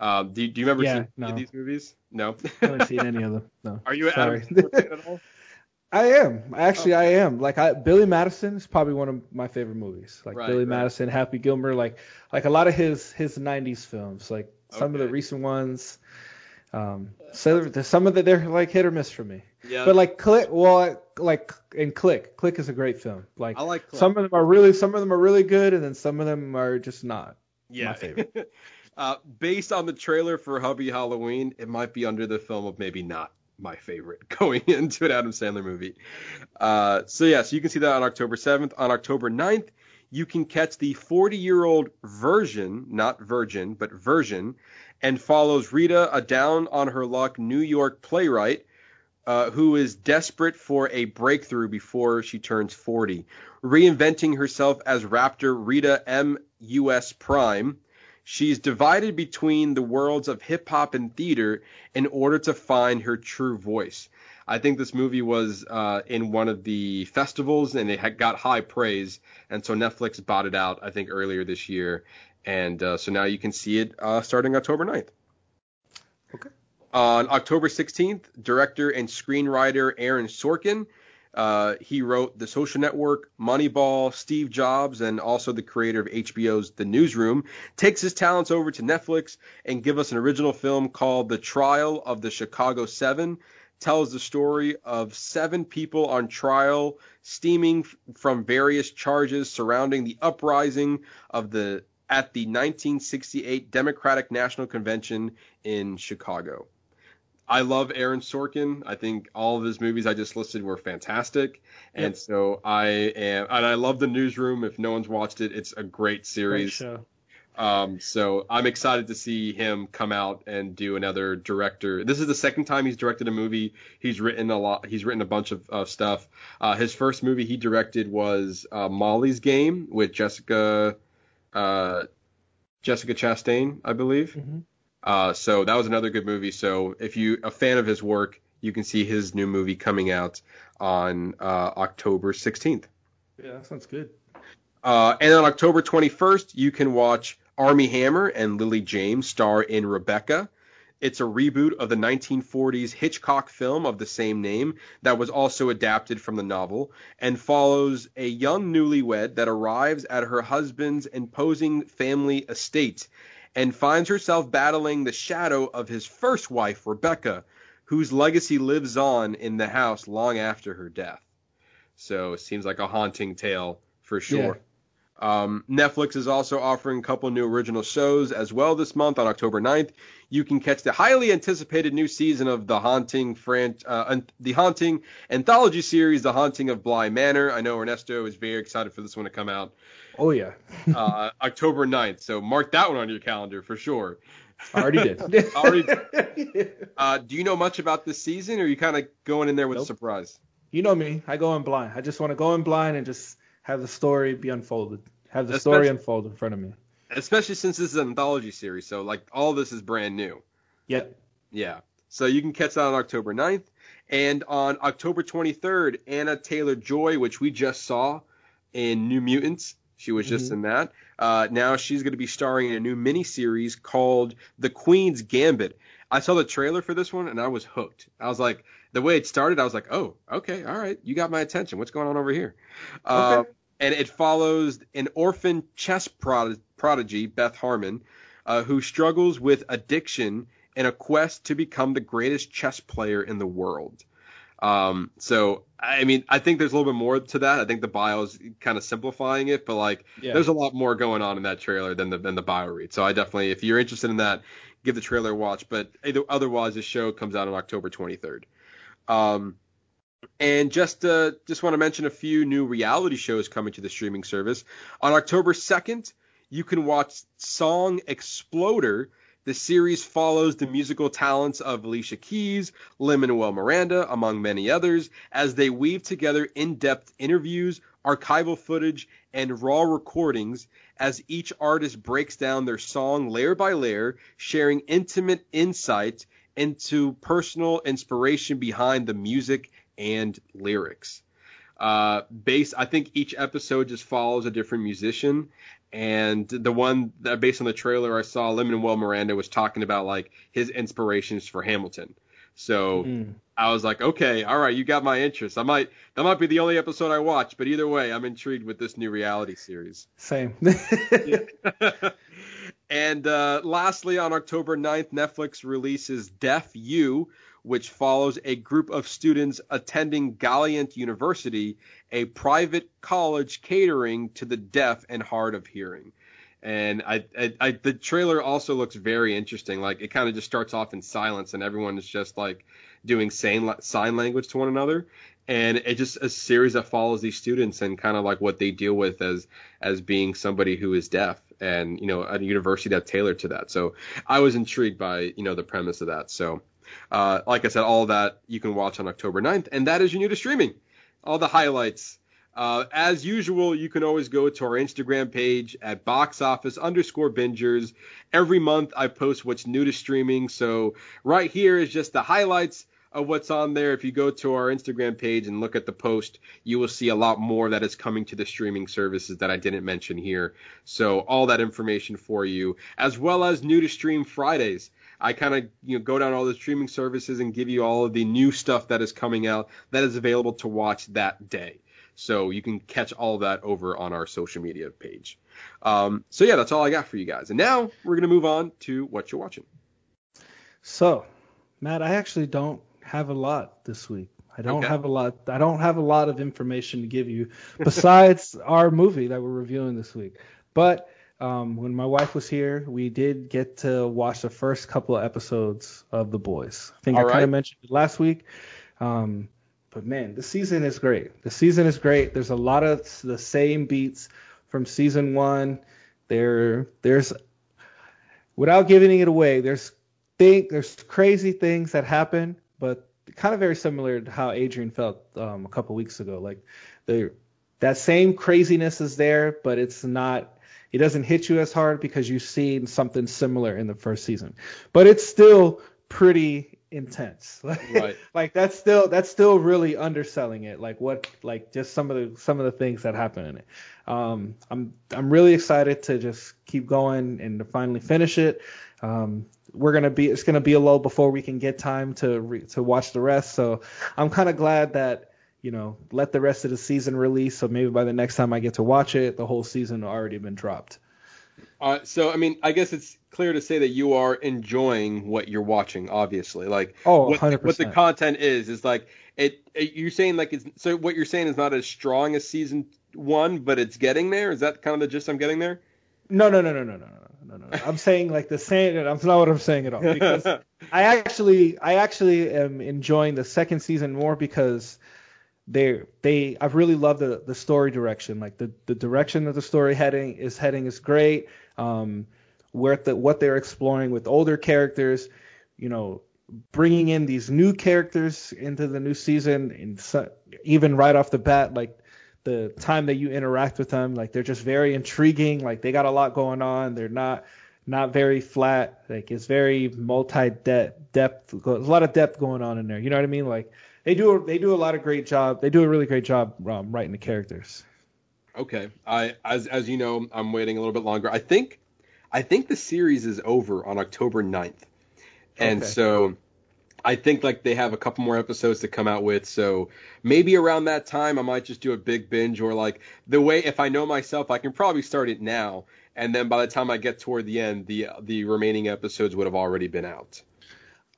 Yeah. Um, do, do you remember Yeah, seeing any of no. these movies? No. I haven't seen any of them. No. Are you Sorry. Adam Sandler fan at all? I am. Actually, I am. Like I, Billy Madison is probably one of my favorite movies. Like Right, Billy right. Madison, Happy Gilmore, like like a lot of his his '90s films. Like some of the recent ones. Um, so some of the they're like hit or miss for me. Yeah. But like Click, well, like and Click, Click is a great film. Like I like Click. some of them are really, some of them are really good, and then some of them are just not. yeah. my favorite. uh, based on the trailer for Hubby Halloween, it might be under the film of maybe not my favorite going into an Adam Sandler movie. Uh, so yeah, so you can see that on October 7th. On October 9th, you can catch the 40 year old version, not virgin, but version, and follows Radha, a down on her luck New York playwright, uh, who is desperate for a breakthrough before she turns 40. Reinventing herself as Raptor Rita M. U.S. Prime, she's divided between the worlds of hip hop and theater in order to find her true voice. I think this movie was uh, in one of the festivals and it got high praise, and so Netflix bought it out I think earlier this year, and uh, so now you can see it uh, starting October 9th. Okay. On October 16th, director and screenwriter Aaron Sorkin, uh, he wrote The Social Network, Moneyball, Steve Jobs, and also the creator of HBO's The Newsroom, takes his talents over to Netflix and give us an original film called The Trial of the Chicago Seven. Tells the story of seven people on trial, steaming f- from various charges surrounding the uprising of the at the 1968 Democratic National Convention in Chicago. I love Aaron Sorkin. I think all of his movies I just listed were fantastic, and Yep. so I am, and I love the Newsroom. If no one's watched it, it's a great Great series. show. Um, so I'm excited to see him come out and do another director. This is the second time he's directed a movie. He's written a lot. He's written a bunch of, of stuff. Uh, his first movie he directed was uh, Molly's Game with Jessica uh, Jessica Chastain, I believe. Mhm. Uh, so that was another good movie. So if you a fan of his work, you can see his new movie coming out on uh, October 16th. Yeah, that sounds good. Uh, and on October 21st, you can watch Armie Hammer and Lily James star in Rebecca. It's a reboot of the 1940s Hitchcock film of the same name that was also adapted from the novel and follows a young newlywed that arrives at her husband's imposing family estate and finds herself battling the shadow of his first wife, Rebecca, whose legacy lives on in the house long after her death. So it seems like a haunting tale for sure. Um, Netflix is also offering a couple new original shows as well this month on October 9th. You can catch the highly anticipated new season of the Haunting fran- uh, the Haunting anthology series, The Haunting of Bly Manor. I know Ernesto is very excited for this one to come out Oh yeah, uh, October 9th, so mark that one on your calendar for sure. I already did. Already Uh, do you know much about this season, or are you kind of going in there with a surprise? You know me. I go in blind. I just want to go in blind and just have the story be unfolded. Have the story unfold in front of me. Especially since this is an anthology series, so like all this is brand new. Yep. Yeah. So you can catch that on October 9th. And on October 23rd, Anya Taylor Joy, which we just saw in New Mutants. She was just in that. Uh, now she's going to be starring in a new miniseries called The Queen's Gambit. I saw the trailer for this one and I was hooked. I was like, the way it started, I was like, oh, okay, all right, you got my attention. What's going on over here? Uh, Okay. and it follows an orphan chess prod- prodigy, Beth Harmon, uh, who struggles with addiction in a quest to become the greatest chess player in the world. Um, so I mean, I think there's a little bit more to that. I think the bio is kind of simplifying it, but like, Yeah. there's a lot more going on in that trailer than the than the bio read. So I definitely, if you're interested in that, give the trailer a watch. But either, otherwise, the show comes out on October 23rd. Um, and just uh, just want to mention a few new reality shows coming to the streaming service. On October 2nd, you can watch Song Exploder. The series follows the musical talents of Alicia Keys, Lin-Manuel Miranda, among many others, as they weave together in-depth interviews, archival footage, and raw recordings as each artist breaks down their song layer by layer, sharing intimate insight into personal inspiration behind the music and lyrics. Uh, base, I think each episode just follows a different musician, and the one that based on the trailer I saw, Manuel Miranda was talking about like his inspirations for Hamilton. So Mm. I was like, okay, all right, you got my interest. I might that might be the only episode I watch, but either way, I'm intrigued with this new reality series. Same. and uh, lastly, on October 9th, Netflix releases Deaf U, which follows a group of students attending Gallaudet University, a private college catering to the deaf and hard of hearing. And I, I, I the trailer also looks very interesting. Like it kind of just starts off in silence, and everyone is just like doing sign sign language to one another and it's just a series that follows these students and kind of like what they deal with as as being somebody who is deaf and you know a university that's tailored to that so i was intrigued by you know the premise of that so uh, like i said all that you can watch on october 9th and that is your new to streaming all the highlights uh, as usual, you can always go to our Instagram page at box office underscore bingers. Every month I post what's new to streaming. So right here is just the highlights of what's on there. If you go to our Instagram page and look at the post, you will see a lot more that is coming to the streaming services that I didn't mention here. So all that information for you, as well as new to stream Fridays. I kind of you know go down all the streaming services and give you all of the new stuff that is coming out that is available to watch that day. So you can catch all that over on our social media page. Um, so yeah, that's all I got for you guys. And now we're gonna move on to what you're watching. so, Matt, I actually don't have a lot this week. I don't Okay. have a lot. I don't have a lot of information to give you besides our movie that we're reviewing this week. But um, when my wife was here, we did get to watch the first couple of episodes of The Boys. I think All I kind of mentioned it last week. Um, but man, the season is great. The season is great. There's a lot of the same beats from season one. There, there's without giving it away, there's think there's crazy things that happen, but kind of very similar to how Adrian felt um, a couple weeks ago. Like the that same craziness is there, but it's not. It doesn't hit you as hard because you've seen something similar in the first season. But it's still pretty intense. Right. like that's still that's still really underselling it. Like what like just some of the some of the things that happen in it. Um, I'm I'm really excited to just keep going and to finally finish it. Um, we're gonna be it's gonna be a lull before we can get time to re, to watch the rest. So I'm kind of glad that you know, let the rest of the season release. So maybe by the next time I get to watch it, the whole season already been dropped. Uh, so I mean, I guess it's clear to say that you are enjoying what you're watching. Obviously, like oh, what, the, what the content is is like it, it, You're saying like it's so what you're saying is not as strong as season one, but it's getting there. Is that kind of the gist I'm getting there? No, no, no, no, no, no, no, no. no. I'm saying like the same. That's not what I'm saying at all. Because I actually, I actually am enjoying the second season more because they, they, I've really loved the the story direction. Like the the direction that the story heading is heading is great. Um, where the what they're exploring with older characters, you know, bringing in these new characters into the new season, and so, even right off the bat, like the time that you interact with them, like they're just very intriguing. Like they got a lot going on. They're not not very flat. Like it's very multi depth. There's a lot of depth going on in there. You know what I mean? Like they do they do a lot of great job. They do a really great job um, writing the characters. Okay. I as as you know, I'm waiting a little bit longer. I think I think the series is over on October 9th. And Okay. so I think like they have a couple more episodes to come out with, so maybe around that time I might just do a big binge or like the way if I know myself, I can probably start it now and then by the time I get toward the end, the the remaining episodes would have already been out.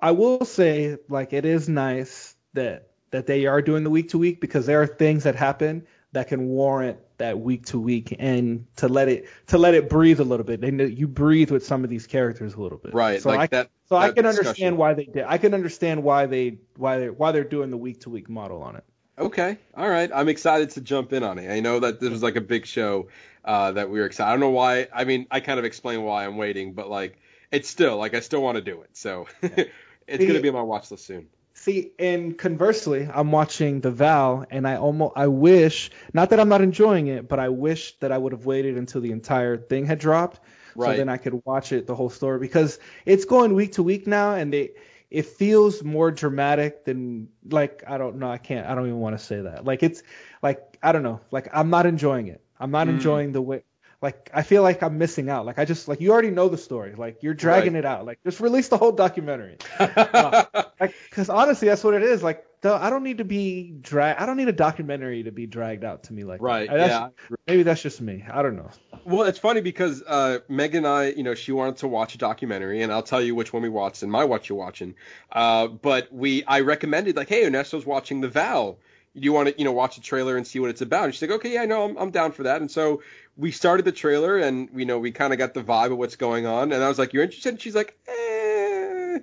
I will say like it is nice that that they are doing the week to week because there are things that happen that can warrant that week to week and to let it to let it breathe a little bit. And you breathe with some of these characters a little bit. Right, So like I, that- So I can discussion. understand why they did. I can understand why they why they why they're doing the week to week model on it. Okay, all right. I'm excited to jump in on it. I know that this was like a big show uh, that we were excited. I don't know why. I mean, I kind of explained why I'm waiting, but like, it's still like I still want to do it. So it's gonna be on my watch list soon. See, and conversely, I'm watching The Vow, and I almost, I wish, not that I'm not enjoying it, but I wish that I would have waited until the entire thing had dropped, Right. so then I could watch it the whole story because it's going week to week now, and they, it feels more dramatic than like I don't know, I can't, I don't even want to say that. Like it's like I don't know, like I'm not enjoying it. I'm not mm. enjoying the way. Like I feel like I'm missing out. Like I just like you already know the story. Like you're dragging Right. it out. Like just release the whole documentary. Uh, like because honestly, that's what it is. Like the, I don't need to be drag. I don't need a documentary to be dragged out to me like. Right, that's- yeah. Maybe that's just me. I don't know. Well, it's funny because uh, Megan and I, you know, she wanted to watch a documentary, and I'll tell you which one we watched and my what you're watching. Uh, but we, I recommended like, hey, Ernesto's watching The Vow. Do you want to, you know, watch the trailer and see what it's about? And she's like, okay, yeah, no, I'm, I'm down for that. And so we started the trailer, and you know, we kind of got the vibe of what's going on. And I was like, you're interested? And she's like, eh,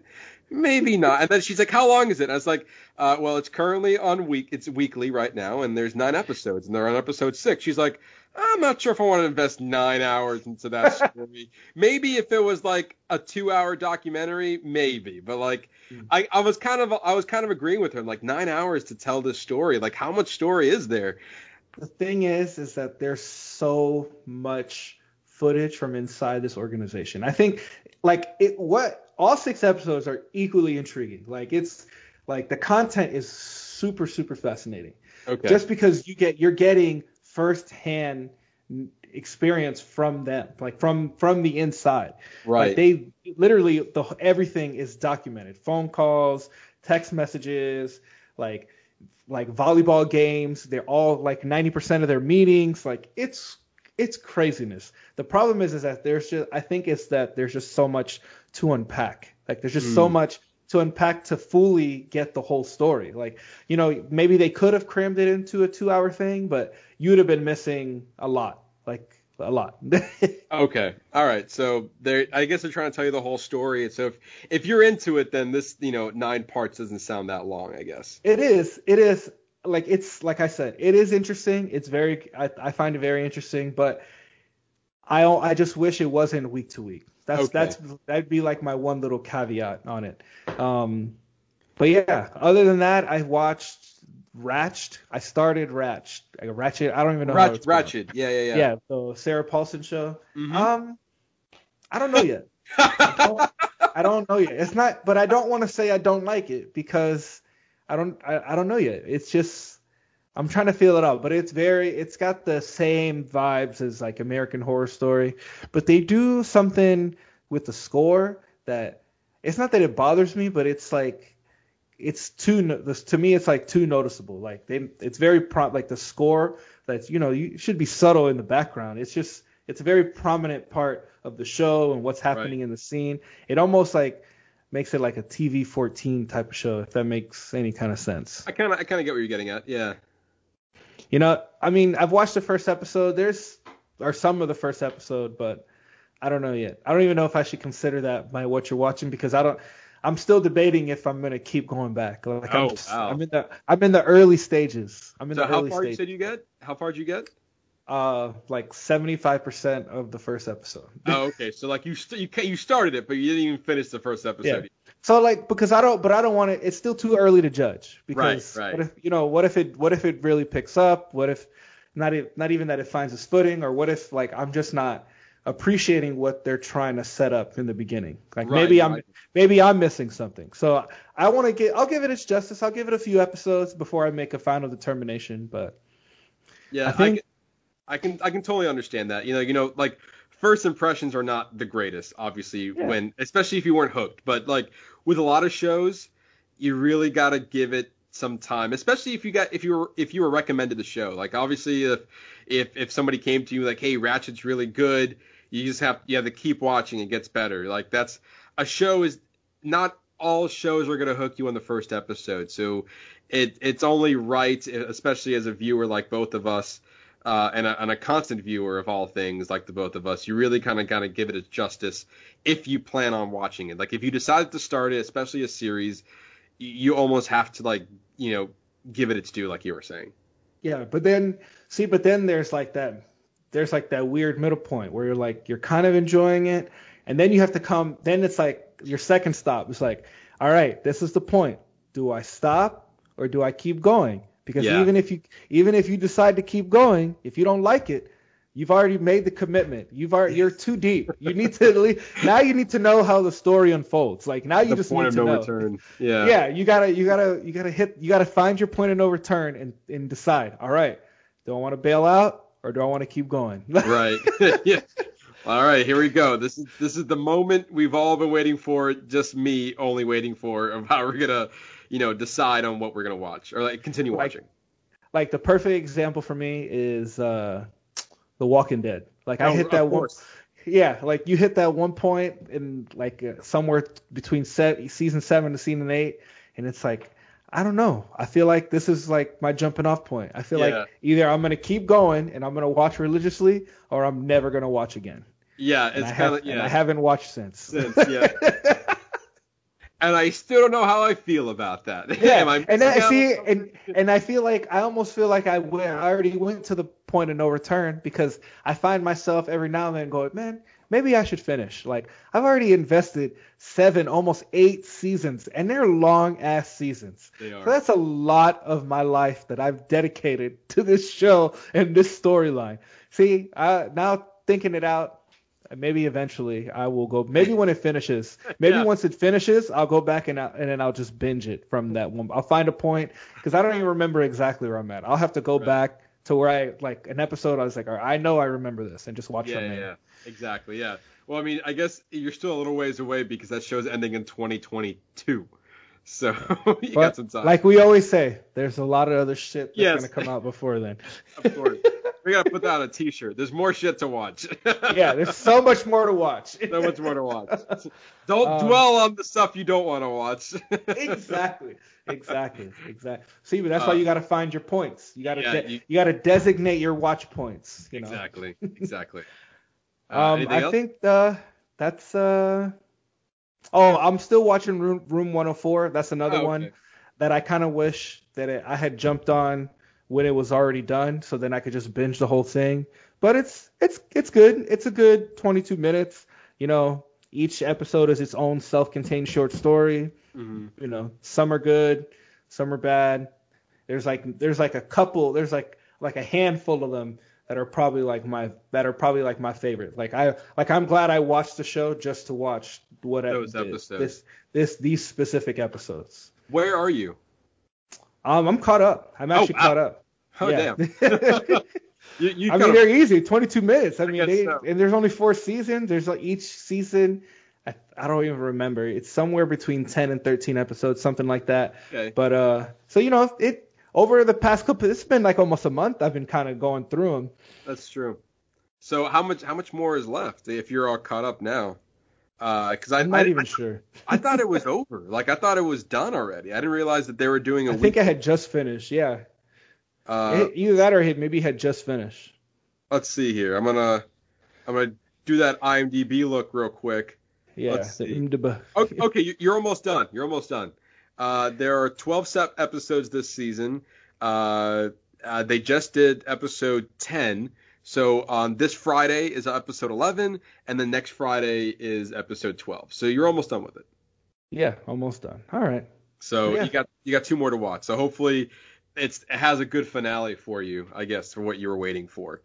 maybe not. And then she's like, how long is it? And I was like, uh, well, it's currently on week, it's weekly right now, and there's nine episodes, and they're on episode six. She's like, I'm not sure if I want to invest nine hours into that story. maybe if it was like a two-hour documentary, maybe. But like, I, I was kind of, I was kind of agreeing with her. Like nine hours to tell this story. Like, how much story is there? The thing is, is that there's so much footage from inside this organization. I think, like, it what all six episodes are equally intriguing. Like, it's like the content is super, super fascinating. Okay. Just because you get, you're getting firsthand experience from them, like from from the inside. right. Like they literally the everything is documented. Phone calls, text messages, like like volleyball games. They're all like 90% of their meetings. Like it's it's craziness. The problem is is that there's just I think it's that there's just so much to unpack. Like there's just so hmm. much to unpack to fully get the whole story. Like, you know, maybe they could have crammed it into a 2-hour thing, but you'd have been missing a lot. Like a lot. Okay. All right. So they I guess they're trying to tell you the whole story. So if if you're into it, then this, you know, nine parts doesn't sound that long, I guess. It is. It is like it's like I said. It is interesting. It's very. I, I find it very interesting, but I don't- I just wish it wasn't week to week. That's Okay. that's that'd be like my one little caveat on it. Um, but yeah. Other than that, I watched Ratched. I started Ratched. Like, Ratchet. I don't even know how Ratchet. Ratchet. Yeah, yeah, yeah. Yeah. So Sarah Paulson show. Mhm. Um, I don't know yet. I don't, I don't know yet. It's not, but I don't want to say I don't like it because I don't, I, I don't know yet. It's just, I'm trying to feel it out. But it's very, it's got the same vibes as like American Horror Story, but they do something with the score that it's not that it bothers me, but it's like it's too to me it's like too noticeable. Like they, it's very pro like the score that's you know you should be subtle in the background. It's just it's a very prominent part of the show and what's happening in the scene. It almost like makes it like a TV 14 type of show if that makes any kind of sense. I kind of I kind of get what you're getting at. Yeah. You know, I mean, I've watched the first episode. There's or some of the first episode, but I don't know yet. I don't even know if I should consider that my what you're watching because I don't. I'm still debating if I'm gonna keep going back. Like Oh, I'm, just- wow. I'm in the I'm in the early stages. I'm in So the early stages. how far stages. did you get? How far did you get? Uh, like 75% of the first episode. Oh, okay. So like you st- you you started it, but you didn't even finish the first episode. Yeah. So like because I don't but I don't want to it's still too early to judge because Right, right. what if you know what if it what if it really picks up what if not not even that it finds its footing or what if like I'm just not appreciating what they're trying to set up in the beginning like Right, maybe I'm right. maybe I'm missing something so I want to get I'll give it its justice I'll give it a few episodes before I make a final determination but Yeah, I I, think- can, I can I can totally understand that. You know, you know, like first impressions are not the greatest, obviously, when especially if you weren't hooked. But like with a lot of shows, you really gotta give it some time, especially if you got if you were if you were recommended the show. Like obviously if if if somebody came to you like, hey, Ratchet's really good, you just have you have to keep watching. It gets better. Like that's a show is not all shows are gonna hook you on the first episode. So it it's only right, especially as a viewer like both of us, uh, and, a, and a constant viewer of all things like the both of us, you really kind of gotta give it its justice if you plan on watching it. Like if you decided to start it, especially a series, you almost have to like you know give it its due, like you were saying. Yeah, but then see, but then there's like that there's like that weird middle point where you're like you're kind of enjoying it, and then you have to come. Then it's like your second stop. It's like, all right, this is the point. Do I stop or do I keep going? Because Yeah. even if you even if you decide to keep going, if you don't like it, you've already made the commitment. You've already you're too deep. You need to le- now you need to know how the story unfolds. Like now you the just point need of to no know. return. Yeah. Yeah, you gotta you gotta you gotta hit you gotta find your point of no return and, and decide. All right, do I want to bail out or do I want to keep going? right. yeah. All right, here we go. This is this is the moment we've all been waiting for. Just me only waiting for of how we're gonna, you know, decide on what we're gonna watch or like continue Like- watching. like the perfect example for me is uh The Walking Dead. Like I Oh, hit that one yeah, like you hit that one point in like uh, somewhere between se- season 7 to season 8 and it's like I don't know. I feel like this is like my jumping off point. I feel Yeah. like either I'm to keep going and I'm to watch religiously or I'm never to watch again. Yeah, And, it's kind of and yeah. I haven't watched since. Since, yeah. and I still don't know how I feel about that. Yeah, I and I see, on and and I feel like I almost feel like I went, I already went to the point of no return because I find myself every now and then going, man, maybe I should finish. Like I've already invested seven, almost eight seasons, and they're long ass seasons. They are. So that's a lot of my life that I've dedicated to this show and this storyline. See, I, now thinking it out, maybe eventually I will go. Maybe when it finishes, maybe Yeah. once it finishes, I'll go back and I, and then I'll just binge it from that one. I'll find a point because I don't even remember exactly where I'm at. I'll have to go Right. back to where I like an episode. I was like, all right, I know I remember this, and just watch yeah, from yeah, yeah, exactly. Yeah. Well, I mean, I guess you're still a little ways away because that show's ending in 2022. So you got some time. like we always say, there's a lot of other shit that's Yes. gonna come out before then. of course. we gotta put that on a T-shirt. There's more shit to watch. yeah, there's so much more to watch. so much more to watch. Don't Um, dwell on the stuff you don't want to watch. exactly, exactly, exactly. See, but that's why Uh, you got to find your points. You got to yeah, de- you- you, got to designate your watch points. You know? exactly. Exactly. Uh, Um, I else? think uh, that's uh. Oh, I'm still watching Room, Room 104. That's another Oh, one okay. that I kind of wish that it, I had jumped on when it was already done, so then I could just binge the whole thing. But it's it's it's good. It's a good 22 minutes. You know, each episode is its own self-contained short story. Mhm. You know, some are good, some are bad. There's like there's like a couple. There's like like a handful of them that are probably like my that are probably like my favorite. Like I like I'm glad I watched the show just to watch what Those did. episodes. This this these specific episodes. Where are you? Um, I'm caught up. I'm actually wow. caught up. Oh Yeah. damn. you you I mean, they're easy, 22 minutes. I mean, they so. and there's only four seasons. There's like each season, I, I don't even remember. It's somewhere between 10 and 13 episodes, something like that. Okay. But uh, so you know, it over the past couple, it's been like almost a month. I've been kind of going through them. That's true. So how much how much more is left if you're all caught up now? Because I I'm not I, even I, sure. I thought it was over. Like I thought it was done already. I didn't realize that they were doing a I think I had just finished. Yeah, uh, It- either that or it maybe had just finished. let's see here. I'm gonna I'm gonna do that IMDb look real quick. Yeah. Let's the see. IMDb. Okay, okay, you're almost done. You're almost done. Uh, there are 12 sep- episodes this season. Uh, uh, they just did episode 10. So on this Friday is episode 11, and then next Friday is episode 12. So you're almost done with it. Yeah, almost done. All right. So Yeah. you got you got two more to watch. So hopefully it's it has a good finale for you, I guess, for what you were waiting for.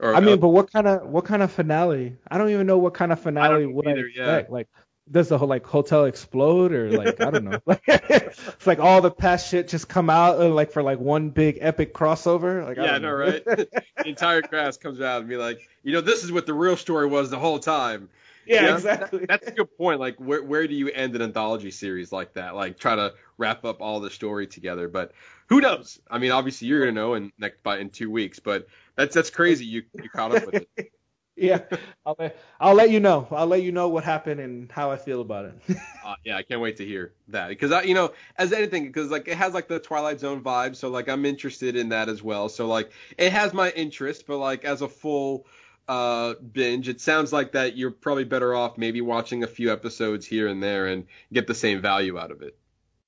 Or, I mean, uh, but what kind of what kind of finale? I don't even know what kind of finale would I either, yeah. Like, does the whole like hotel explode or like I don't know? Like, it's like all the past shit just come out uh, like for like one big epic crossover. Like, I yeah, don't no, know. right? the entire cast comes out and be like, you know, this is what the real story was the whole time. yeah, Yeah, exactly. That's a good point. Like, where where do you end an anthology series like that? Like, try to wrap up all the story together. But who knows? I mean, obviously you're gonna know in next by in two weeks. But that's that's crazy. You you caught up with it. yeah, I'll let, I'll let you know. I'll let you know what happened and how I feel about it. Uh, yeah, I can't wait to hear that because I, you know, as anything, because like it has like the Twilight Zone vibe, so like I'm interested in that as well. So like it has my interest, but like as a full uh binge, it sounds like that you're probably better off maybe watching a few episodes here and there and get the same value out of it.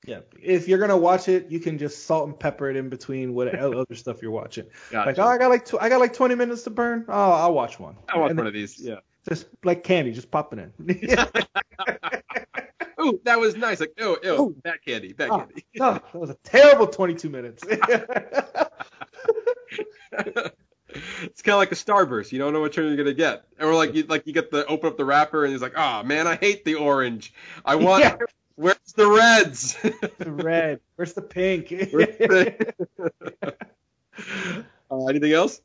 Yeah, if you're gonna watch it, you can just salt and pepper it in between what other stuff you're watching. Gotcha. Like, oh, I got like tw- I got like 20 minutes to burn. Oh, I'll watch one. I want And one then of these. Yeah. Just like candy, just popping in. Ooh, that was nice. Like, oh, ew, Ooh. bad candy, bad Oh, ah, candy. oh, that was a terrible 22 minutes. it's kind of like a Starburst. You don't know what one you're gonna get, or like you like you get the open up the wrapper and he's like, oh man, I hate the orange. I want. Yeah. Where's the reds? the red. Where's the pink? Where's the- uh, anything else?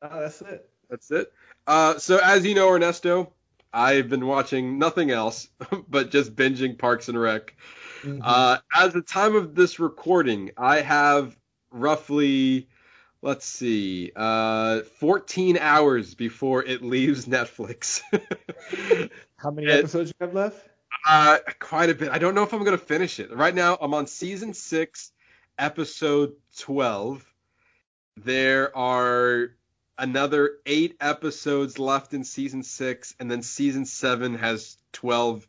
Oh, that's it. That's it. Uh, so as you know, Ernesto, I've been watching nothing else but just binging Parks and Rec. Mhm. Uh, as the time of this recording, I have roughly, let's see, uh, 14 hours before it leaves Netflix. How many it- episodes you have left? Uh, quite a bit. I don't know if I'm gonna finish it. Right now, I'm on season six, episode 12. There are another eight episodes left in season six, and then season seven has 12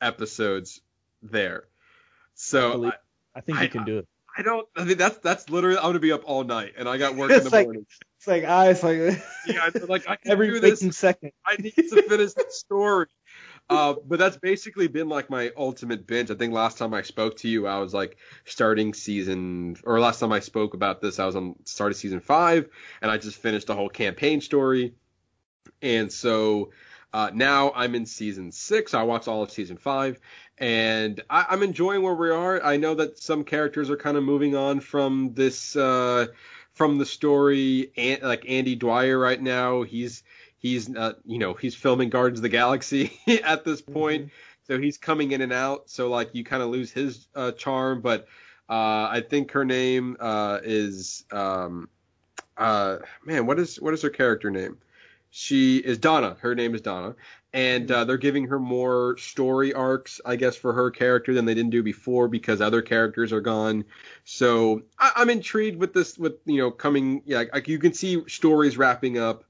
episodes there. So Believe- I, I think I- you can do it. I don't. I mean, that's that's literally. I'm gonna be up all night, and I got work in the like- morning. It's like I was like Yeah, I'm like I can every do this. second. I need to finish the story. Uh, but that's basically been like my ultimate binge. I think last time I spoke to you, I was like starting season, or last time I spoke about this, I was on started season five, and I just finished the whole campaign story. And so uh, now I'm in season six. I watched all of season five, and I, I'm enjoying where we are. I know that some characters are kind of moving on from this, uh, from the story. And like Andy Dwyer right now, he's he's uh, you know he's filming Guardians of the Galaxy at this point, so he's coming in and out. So like you kind of lose his uh, charm, but uh, I think her name uh, is um, uh, man, what is what is her character name? She is Donna. Her name is Donna, and uh, they're giving her more story arcs, I guess, for her character than they didn't do before because other characters are gone. So I, I'm intrigued with this. With you know coming, yeah, like you can see stories wrapping up.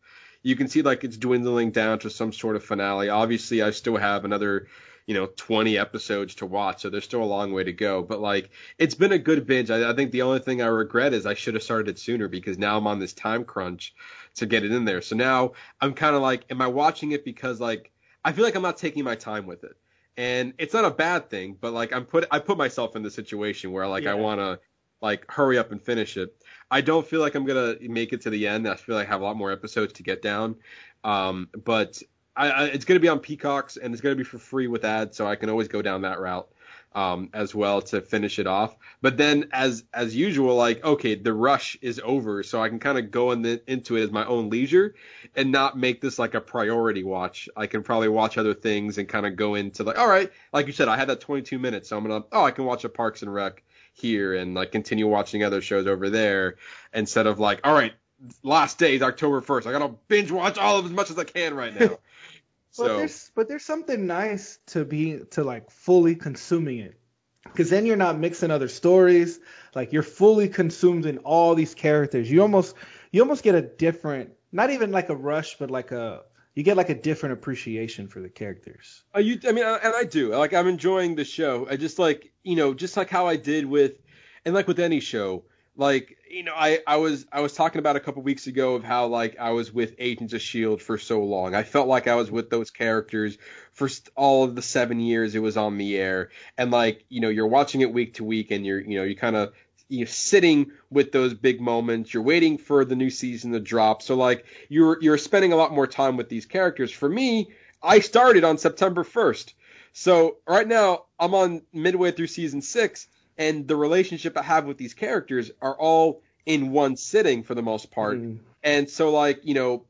You can see like it's dwindling down to some sort of finale. Obviously, I still have another you know 20 episodes to watch so there's still a long way to go. But like it's been a good binge. I, I think the only thing i regret is i should have started it sooner because now i'm on this time crunch to get it in there. So now i'm kind of like am i watching it because like i feel like i'm not taking my time with it. And it's not a bad thing but like i'm put i put myself in the situation where like i want to like hurry up and finish it i don't feel like i'm gonna make it to the end i feel like i have a lot more episodes to get down um but I, I, it's to be on Peacocks and it's to be for free with ads, so I can always go down that route um, as well to finish it off. But then, as as usual, like okay, the rush is over, so I can kind of go in the, into it as my own leisure and not make this like a priority watch. I can probably watch other things and kind of go into like, all right, like you said, I had that 22 minutes, so I'm gonna oh, I can watch a Parks and Rec here and like continue watching other shows over there instead of like, all right, last day is October 1st. I gotta binge watch all of as much as I can right now. But there's but there's something nice to be to like fully consuming it. Cause then you're not mixing other stories. Like you're fully consumed in all these characters. You almost you almost get a different not even like a rush, but like a you get like a different appreciation for the characters. Uh, you, I mean, and I do. Like, I'm enjoying the show. I just like, you know, just like how I did with, and like with any show, like, you know, I, I was, I was talking about a couple weeks ago of how like I was with Agents of Shield for so long. I felt like I was with those characters for all of the seven years it was on the air, and like, you know, you're watching it week to week, and you're, you know, you kind of you're sitting with those big moments. You're waiting for the new season to drop. So like you're you're spending a lot more time with these characters. For me, I started on September 1st. So right now I'm on midway through season 6 and the relationship I have with these characters are all in one sitting for the most part. Mm. And so like, you know,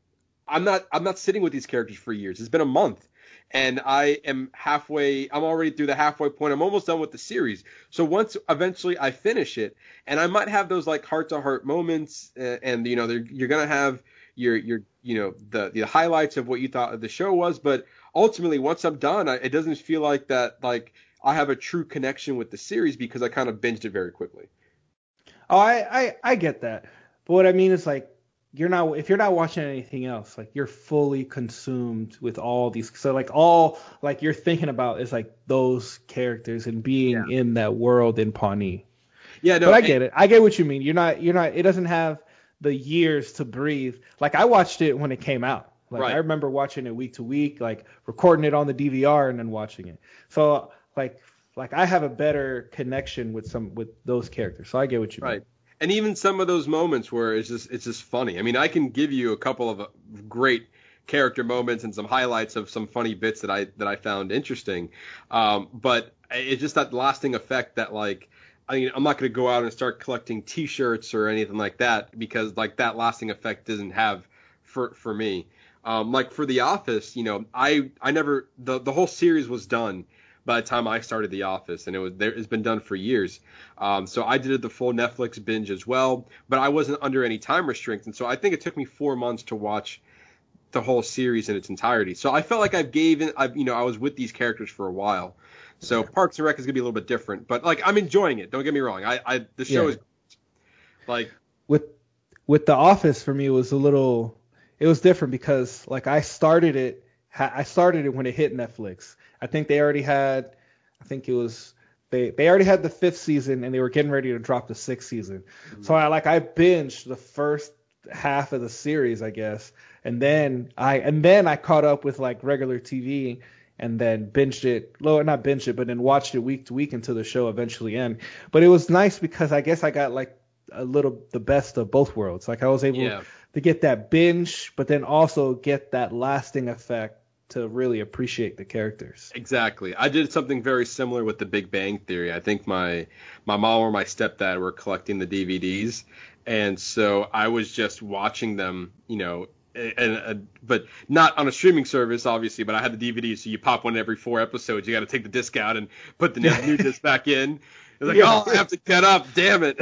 I'm not I'm not sitting with these characters for years. It's been a month. And I am halfway I'm already through the halfway point. I'm almost done with the series. So once eventually I finish it and I might have those like heart to heart moments uh, and you know you're to have your your you know the the highlights of what you thought the show was, but ultimately once I'm done, I, it doesn't feel like that like I have a true connection with the series because I kind of binged it very quickly. Oh, I, I I get that. But what I mean is like you're not if you're not watching anything else, like you're fully consumed with all these. So like all like you're thinking about is like those characters and being in that world in Pawnee. Yeah, no, but I get it. I get what you mean. You're not you're not. It doesn't have the years to breathe. Like I watched it when it came out. Like Right. I remember watching it week to week, like recording it on the DVR and then watching it. So like like I have a better connection with some with those characters. So I get what you mean. And even some of those moments where it's just it's just funny. I mean, I can give you a couple of uh, great character moments and some highlights of some funny bits that I that I found interesting. Um, but it's just that lasting effect that like I mean, I'm not going to go out and start collecting T-shirts or anything like that because like that lasting effect doesn't have for for me. Um, like for The Office, you know, I I never the the whole series was done by the time I started The Office, and it was there. It's been done for years. Um, so I did the full Netflix binge as well, but I wasn't under any time restraints, and so I think it took me four months to watch the whole series in its entirety. So I felt like I've given, I've you know, I was with these characters for a while. So Parks and Rec is gonna be a little bit different, but like I'm enjoying it. Don't get me wrong. I, I the show Yeah. is like with with the office for me it was a little it was different because like I started it I started it when it hit Netflix. I think they already had I think it was they they already had the fifth season and they were getting ready to drop the sixth season. So I like I binged the first half of the series I guess and then I and then I caught up with like regular TV and then binged it, well, not binged it, but then watched it week to week until the show eventually ended. But it was nice because I guess I got like a little the best of both worlds. Like I was able Yeah. to get that binge, but then also get that lasting effect to really appreciate the characters. Exactly. I did something very similar with the Big Bang Theory. I think my my mom or my stepdad were collecting the DVDs, and so I was just watching them, you know, and, and but not on a streaming service, obviously. But I had the DVD, so you pop one every four episodes. You got to take the disc out and put the new, disc back in. It's like, Yeah. oh, I have to get up. Damn it.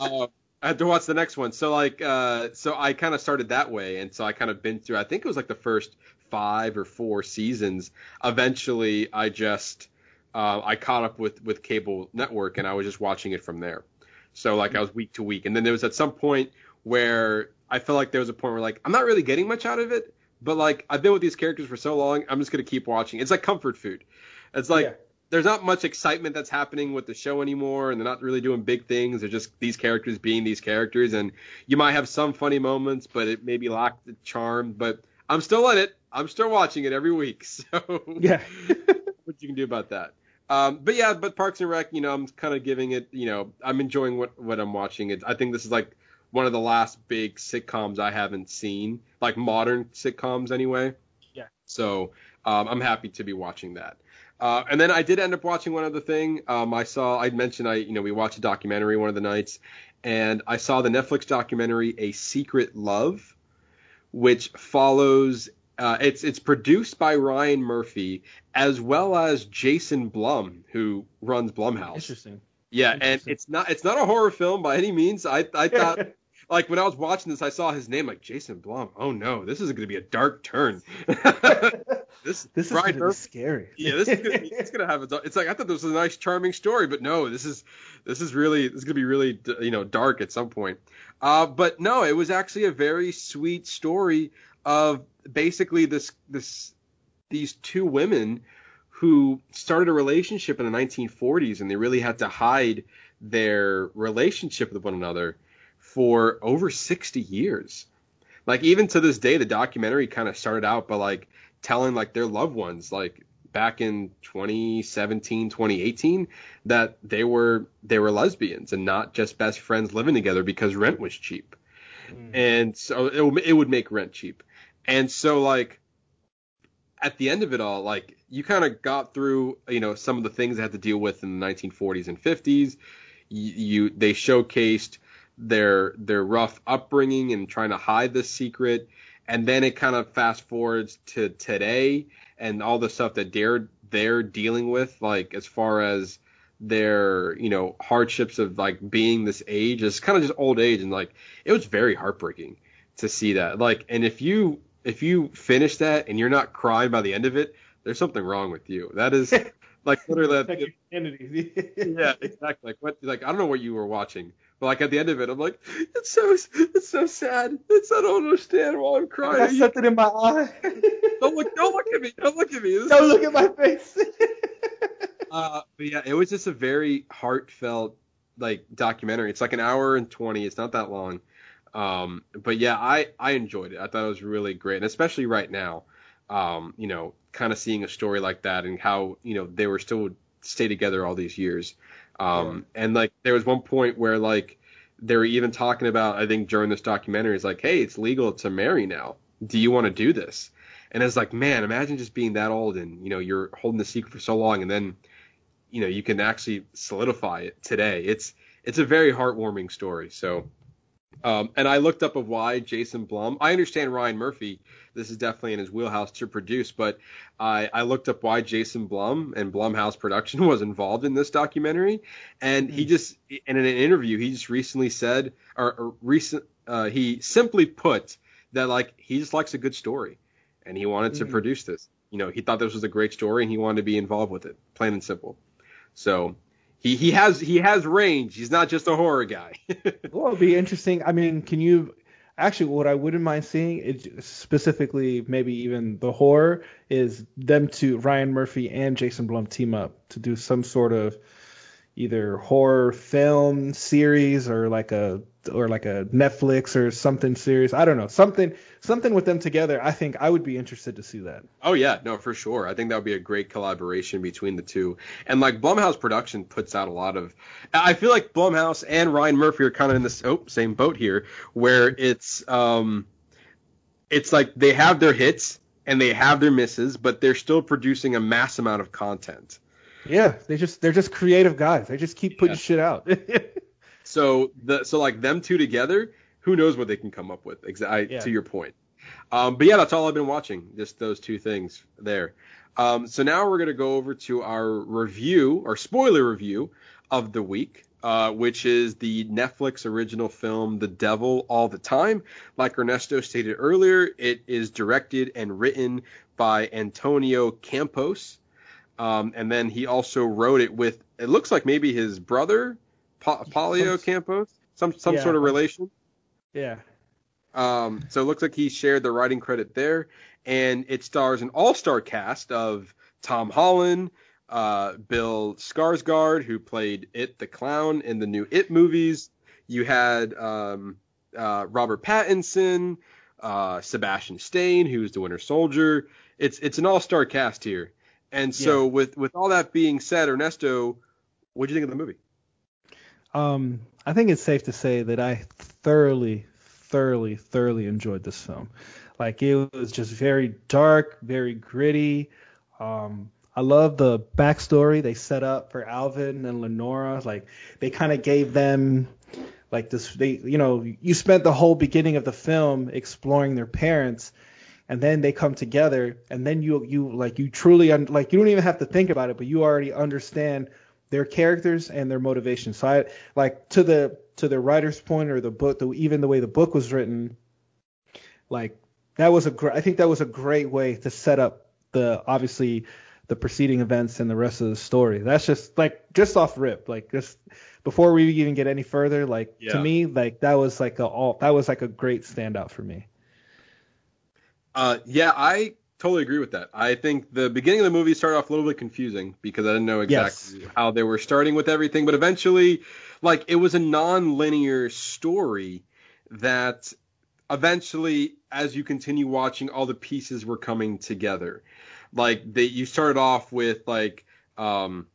uh, I had to watch the next one. So like, uh, so I kind of started that way, and so I kind of been through. I think it was like the first five or four seasons. Eventually, I just uh, I caught up with with cable network, and I was just watching it from there. So like, I was week to week, and then there was at some point where I felt like there was a point where like I'm not really getting much out of it, but like I've been with these characters for so long, I'm just gonna keep watching. It's like comfort food. It's like Yeah. there's not much excitement that's happening with the show anymore, and they're not really doing big things. They're just these characters being these characters, and you might have some funny moments, but it maybe lack the charm. But I'm still in it. I'm still watching it every week. So Yeah. what you can do about that. Um, but yeah, but Parks and Rec, you know, I'm kind of giving it, you know, I'm enjoying what what I'm watching. It, I think this is like one of the last big sitcoms I haven't seen, like modern sitcoms anyway. Yeah. So um, I'm happy to be watching that. Uh, and then I did end up watching one other thing. Um, I saw, I mentioned, I you know, we watched a documentary one of the nights, and I saw the Netflix documentary A Secret Love, which follows. Uh, it's it's produced by Ryan Murphy as well as Jason Blum, who runs Blumhouse. Interesting. Yeah, and it's not it's not a horror film by any means. I I thought like when I was watching this, I saw his name like Jason Blum. Oh no, this is going to be a dark turn. this This is gonna be scary. yeah, this is gonna it's gonna have a. It's like I thought this was a nice, charming story, but no, this is this is really this is gonna be really you know dark at some point. Uh, but no, it was actually a very sweet story of basically this this these two women who started a relationship in the 1940s and they really had to hide their relationship with one another for over 60 years. Like even to this day, the documentary kind of started out by like telling like their loved ones like back in 2017 2018 that they were they were lesbians and not just best friends living together because rent was cheap. Mm. And so it, would- it would make rent cheap and so like at the end of it all like you kind of got through you know some of the things they had to deal with in the 1940s and 50s you, you they showcased their their rough upbringing and trying to hide this secret. And then it kind of fast forwards to today and all the stuff that they're they're dealing with like as far as their you know hardships of like being this age it's kind of just old age. And like it was very heartbreaking to see that. Like and if you if you finish that and you're not crying by the end of it there's something wrong with you that is like literally identities. yeah, exactly. Like what? Like I don't know what you were watching, but like at the end of it, I'm like, it's so it's so sad. It's I don't understand why I'm crying. I got something in my eye. don't look, don't look at me. Don't look at me. This- Don't look at my face. Uh, but yeah, it was just a very heartfelt like documentary. It's like an hour and twenty. It's not that long. Um, but yeah, I I enjoyed it. I thought it was really great, and especially right now. Um, you know, kind of seeing a story like that and how you know they were still stay together all these years. Um, and like there was one point where like they were even talking about I think during this documentary is like, hey, it's legal to marry now. Do you want to do this? And it's like, man, imagine just being that old and you know you're holding the secret for so long, and then you know you can actually solidify it today. It's it's a very heartwarming story. So Um, and I looked up of why Jason Blum. I understand Ryan Murphy. This is definitely in his wheelhouse to produce, but I, I looked up why Jason Blum and Blumhouse Production was involved in this documentary, and he just in an interview he just recently said, or, or recent, uh, he simply put that like he just likes a good story, and he wanted to Mhm. produce this. You know, he thought this was a great story, and he wanted to be involved with it, plain and simple. So he he has he has range. He's not just a horror guy. Well, it'd be interesting. I mean, can you actually what I wouldn't mind seeing specifically maybe even the horror is them to Ryan Murphy and Jason Blum team up to do some sort of either horror film series or like a or like a Netflix or something series. I don't know. Something something with them together. I think I would be interested to see that. Oh yeah, no, for sure. I think that would be a great collaboration between the two. And like Blumhouse Production puts out a lot of. I feel like Blumhouse and Ryan Murphy are kind of in this oh, same boat here, where it's um, it's like they have their hits and they have their misses, but they're still producing a mass amount of content. Yeah, they just they're just creative guys. They just keep putting Yeah. shit out. So the so like them two together, who knows what they can come up with? Exactly Yeah. To your point. Um, but yeah, that's all I've been watching. Just those two things there. Um, so now we're gonna go over to our review or spoiler review of the week, uh, which is the Netflix original film The Devil All the Time. Like Ernesto stated earlier, it is directed and written by Antonio Campos. Um, and then he also wrote it with it looks like maybe his brother Pa- Paulio Campos, some some Yeah. sort of relation. yeah. Um, so it looks like he shared the writing credit there, and it stars an all-star cast of Tom Holland, uh, Bill Skarsgård, who played It the Clown in the new It movies. You had um, uh, Robert Pattinson, uh, Sebastian Stan, who's the Winter Soldier. It's it's an all-star cast here. And so with with all that being said, Ernesto, what do you think of the movie? Um, I think it's safe to say that I thoroughly, thoroughly, thoroughly enjoyed this film. Like it was just very dark, very gritty. Um, I love the backstory they set up for Arvin and Lenora. Like they kind of gave them like this. They, you know, you spent the whole beginning of the film exploring their parents, and then they come together, and then you, you like you truly un- like you don't even have to think about it, but you already understand their characters and their motivations. So I like to the to the writer's point or the book, the, even the way the book was written, like that was a gr- I think that was a great way to set up the obviously the preceding events and the rest of the story. That's just like just off rip, like just before we even get any further, like Yeah. to me, like that was like a all that was like a great standout for me. Uh, yeah, I totally agree with that. I think the beginning of the movie started off a little bit confusing because I didn't know exactly how they were starting with everything, but eventually, like, it was a non-linear story that eventually, as you continue watching, all the pieces were coming together. Like, they, you started off with like, um,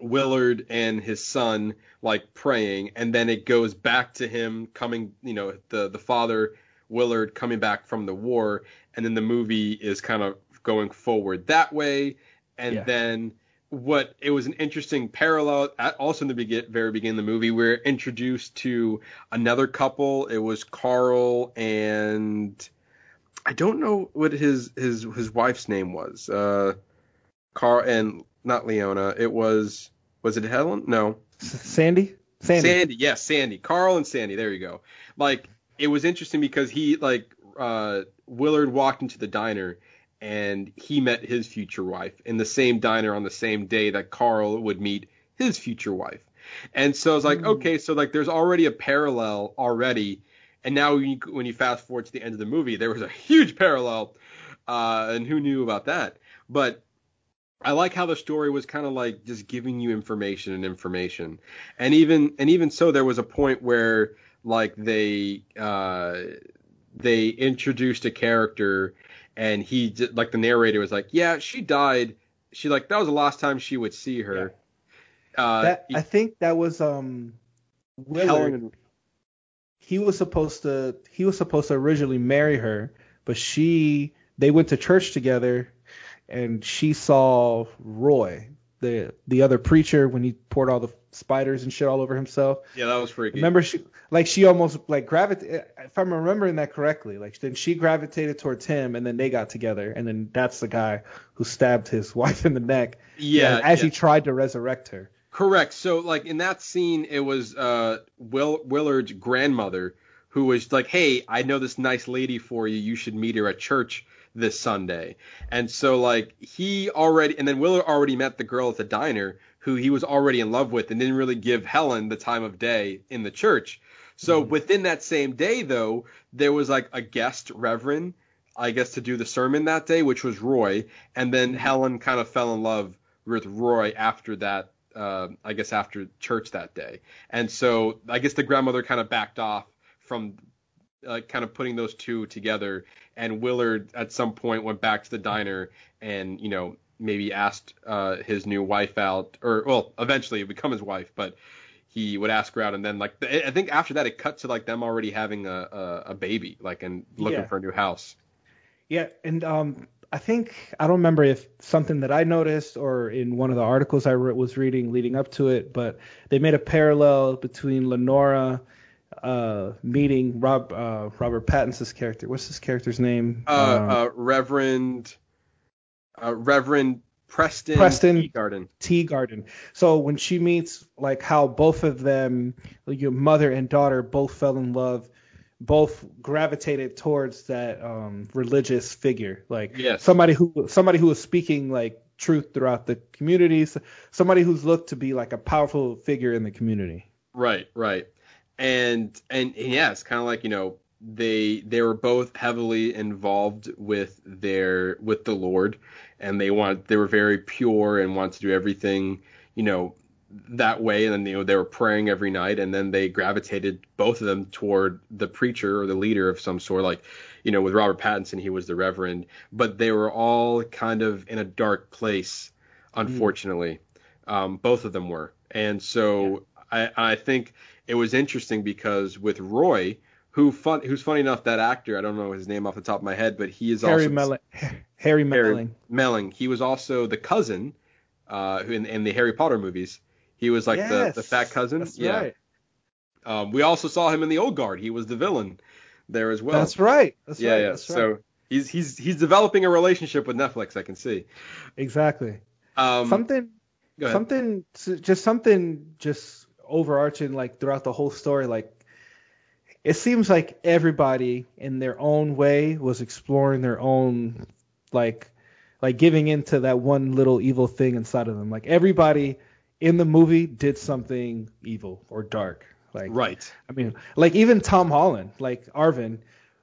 Willard and his son like praying, and then it goes back to him coming, you know, the the father Willard coming back from the war, and then the movie is kind of going forward that way, and Yeah. then what it was an interesting parallel at also in the begin, very beginning of the movie. We're introduced to another couple. It was carl and i don't know what his his his wife's name was. Uh carl and not leona. It was was it helen? No. S- Sandy, Sandy, Sandy, yes, Sandy. Carl and Sandy. There you go. Like it was interesting because he like uh Willard walked into the diner and he met his future wife in the same diner on the same day that Carl would meet his future wife. And so I was like, okay, so like there's already a parallel already. And now when you, when you fast forward to the end of the movie, there was a huge parallel. Uh, and who knew about that? But I like how the story was kind of like just giving you information and information, and even and even so, there was a point where like they uh, they introduced a character, and he j- like the narrator was like, yeah, she died. She like that was the last time she would see her. Uh, that I think that was um Willard. Helen, he was supposed to he was supposed to originally marry her, but she they went to church together and she saw Roy, the the other preacher when he poured all the spiders and shit all over himself. Yeah, that was freaky. Remember she like she almost like gravitated if I'm remembering that correctly, like then she gravitated towards him and then they got together and then that's the guy who stabbed his wife in the neck. Yeah, as yeah. he tried to resurrect her. Correct. So like in that scene, it was uh Will Willard's grandmother who was like, "Hey, I know this nice lady for you. You should meet her at church this Sunday." And so like he already, and then Willard already met the girl at the diner who he was already in love with, and didn't really give Helen the time of day in the church. So within that same day, though, there was like a guest reverend, I guess, to do the sermon that day, which was Roy, and then Helen kind of fell in love with Roy after that uh, I guess after church that day. And so I guess the grandmother kind of backed off from uh, kind of putting those two together. And Willard at some point went back to the diner and you know maybe asked uh, his new wife out, or well, eventually it would become his wife, but he would ask her out, and then like I think after that it cut to like them already having a a, a baby, like and looking Yeah. for a new house. Yeah, and um, I think I don't remember if something that I noticed or in one of the articles I re- was reading leading up to it, but they made a parallel between Lenora uh, meeting Rob uh, Robert Pattinson's character. What's his character's name? Uh, uh, Reverend uh, Reverend Preston Preston. Garden. Teagardin. So when she meets like how both of them, like your mother and daughter, both fell in love, both gravitated towards that um, religious figure, like Yes. somebody who somebody who was speaking like truth throughout the communities, somebody who's looked to be like a powerful figure in the community. Right, right. And and, and yeah, it's kind of like you know they they were both heavily involved with their with the Lord, and they want they were very pure and wanted to do everything you know that way. And then you know they were praying every night, and then they gravitated both of them toward the preacher or the leader of some sort, like you know with Robert Pattinson he was the Reverend, but they were all kind of in a dark place, unfortunately. Um, both of them were, and so I, I think it was interesting because with Roy, who fun, who's funny enough, that actor, I don't know his name off the top of my head, but he is Harry also Melling. Harry Melling. Melling. He was also the cousin, uh, in, in the Harry Potter movies. He was like the, the fat cousin. That's yeah. right. Um, we also saw him in the Old Guard. He was the villain there as well. That's right. That's yeah, right. yeah. That's so right. he's he's he's developing a relationship with Netflix. I can see. exactly. Um, something something just something just overarching like throughout the whole story like it seems like everybody in their own way was exploring their own like like giving into that one little evil thing inside of them like everybody in the movie did something evil or dark like Right. I mean, like even Tom Holland, like Arvin,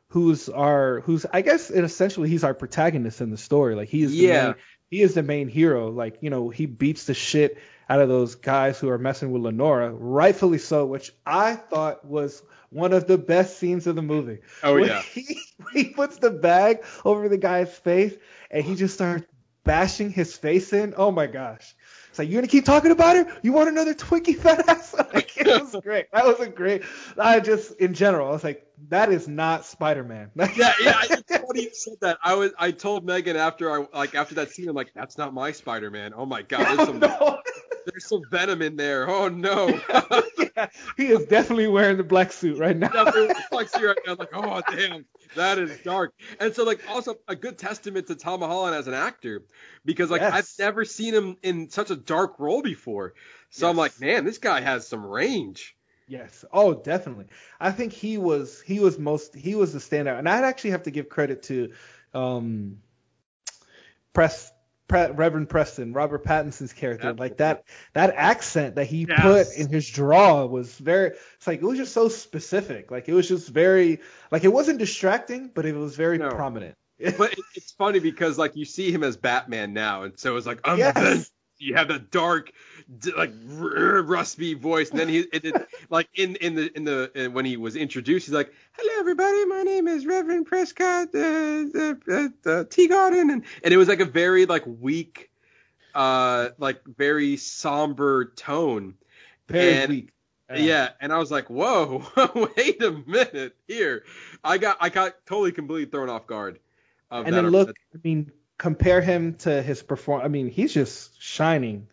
who's our who's I guess in essentially he's our protagonist in the story. Like he is the Yeah. main, he is the main hero. Like you know he beats the shit out of those guys who are messing with Lenora, rightfully so, which I thought was one of the best scenes of the movie. Oh, When yeah. he, he puts the bag over the guy's face and he just starts bashing his face in. Oh my gosh. It's like, you're gonna keep talking about her? You want another Twinkie fat ass? Like, it was great. That was a great. I just, in general, I was like, that is not Spider-Man. yeah, yeah. I- It's you said that. I was I told Megan after I like after that scene, I'm like, that's not my Spider-Man. Oh my god, oh, there's some no. There's some venom in there. Oh no. yeah, he is definitely wearing the black suit right now. Definitely like see right now, like, oh damn, that is dark. And so like also a good testament to Tom Holland as an actor because like Yes. I've never seen him in such a dark role before. So I'm like, man, this guy has some range. Yes. Oh, definitely. I think he was he was most he was the standout, and I'd actually have to give credit to um Press Pre, Reverend Preston, Robert Pattinson's character. Like that that accent that he Yes. put in his draw was very. It's like it was just so specific. Like it was just very like it wasn't distracting, but it was very No. prominent. But it, it's funny because like you see him as Batman now, and so it's like I'm Yes. The- you have that dark, like r- rusty voice, and then he it, it, like in in the in the when he was introduced, he's like, "Hello, everybody, my name is Reverend Prescott, uh, uh, uh, uh, Teagardin," and and it was like a very like weak, uh, like very somber tone. Very And- weak. Yeah, and I was like, "Whoa, wait a minute here." I got I got totally completely thrown off guard. Of And that, then look, I mean, compare him to his perform. I mean, he's just shining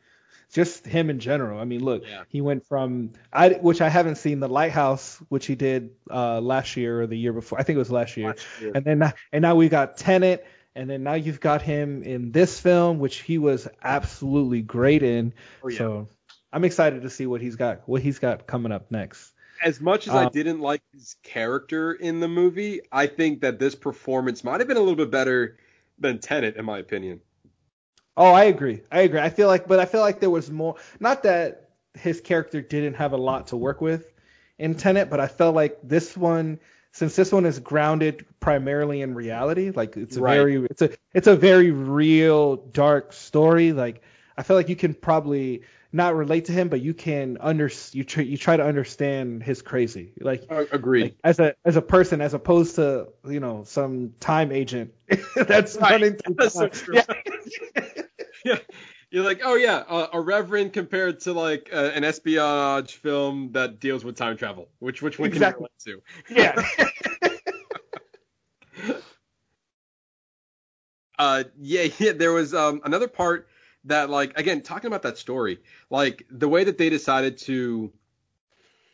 just him in general. I mean, look, Yeah. he went from I which I haven't seen the Lighthouse, which he did uh, last year or the year before. I think it was last year. Last year. And then and now we've got Tenet, and then now you've got him in this film, which he was absolutely great in. Oh, yeah. So I'm excited to see what he's got what he's got coming up next. as much as I Um, didn't like his character in the movie, I think that this performance might have been a little bit better than Tenet, in my opinion. Oh, I agree. I agree. I feel like, but I feel like there was more. Not that his character didn't have a lot to work with in Tenet, but I felt like this one, since this one is grounded primarily in reality, like it's a Right. very, it's a, it's a very real dark story. Like I feel like you can probably not relate to him, but you can under, you try, you try to understand his crazy. Like Agreed. like, as a as a person as opposed to you know some time agent that's Right. running through That's so time. true. Yeah. yeah. You're like, oh yeah, uh, a reverend compared to like uh, an espionage film that deals with time travel. Which which one Exactly. can you relate to? yeah uh yeah yeah there was um another part that like again talking about that story like the way that they decided to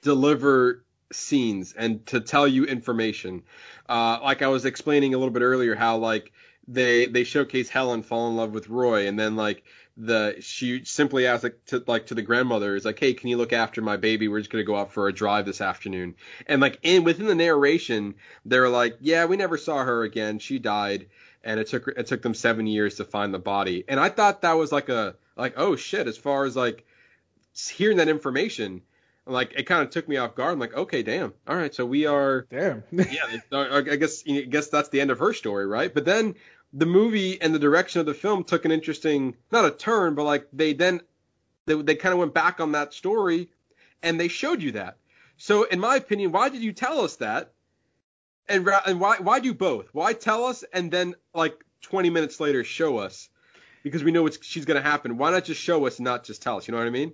deliver scenes and to tell you information uh like i was explaining a little bit earlier how like they they showcase helen fall in love with roy and then like the she simply asked like to like to the grandmother is like hey can you look after my baby? We're just to go out for a drive this afternoon. And like in within the narration they're like yeah we never saw her again. She died and it took it took them seven years to find the body. And I thought that was like a like oh shit, as far as like hearing that information, like it kind of took me off guard. I'm like, okay, damn, all right, so we are damn yeah, I guess I guess that's the end of her story, right? But then the movie and the direction of the film took an interesting not a turn, but like they then they they kind of went back on that story and they showed you that. So in my opinion, why did you tell us that? And ra- and why why do both? Why tell us and then like 20 minutes later show us? Because we know it's she's gonna happen. Why not just show us and not just tell us? You know what I mean?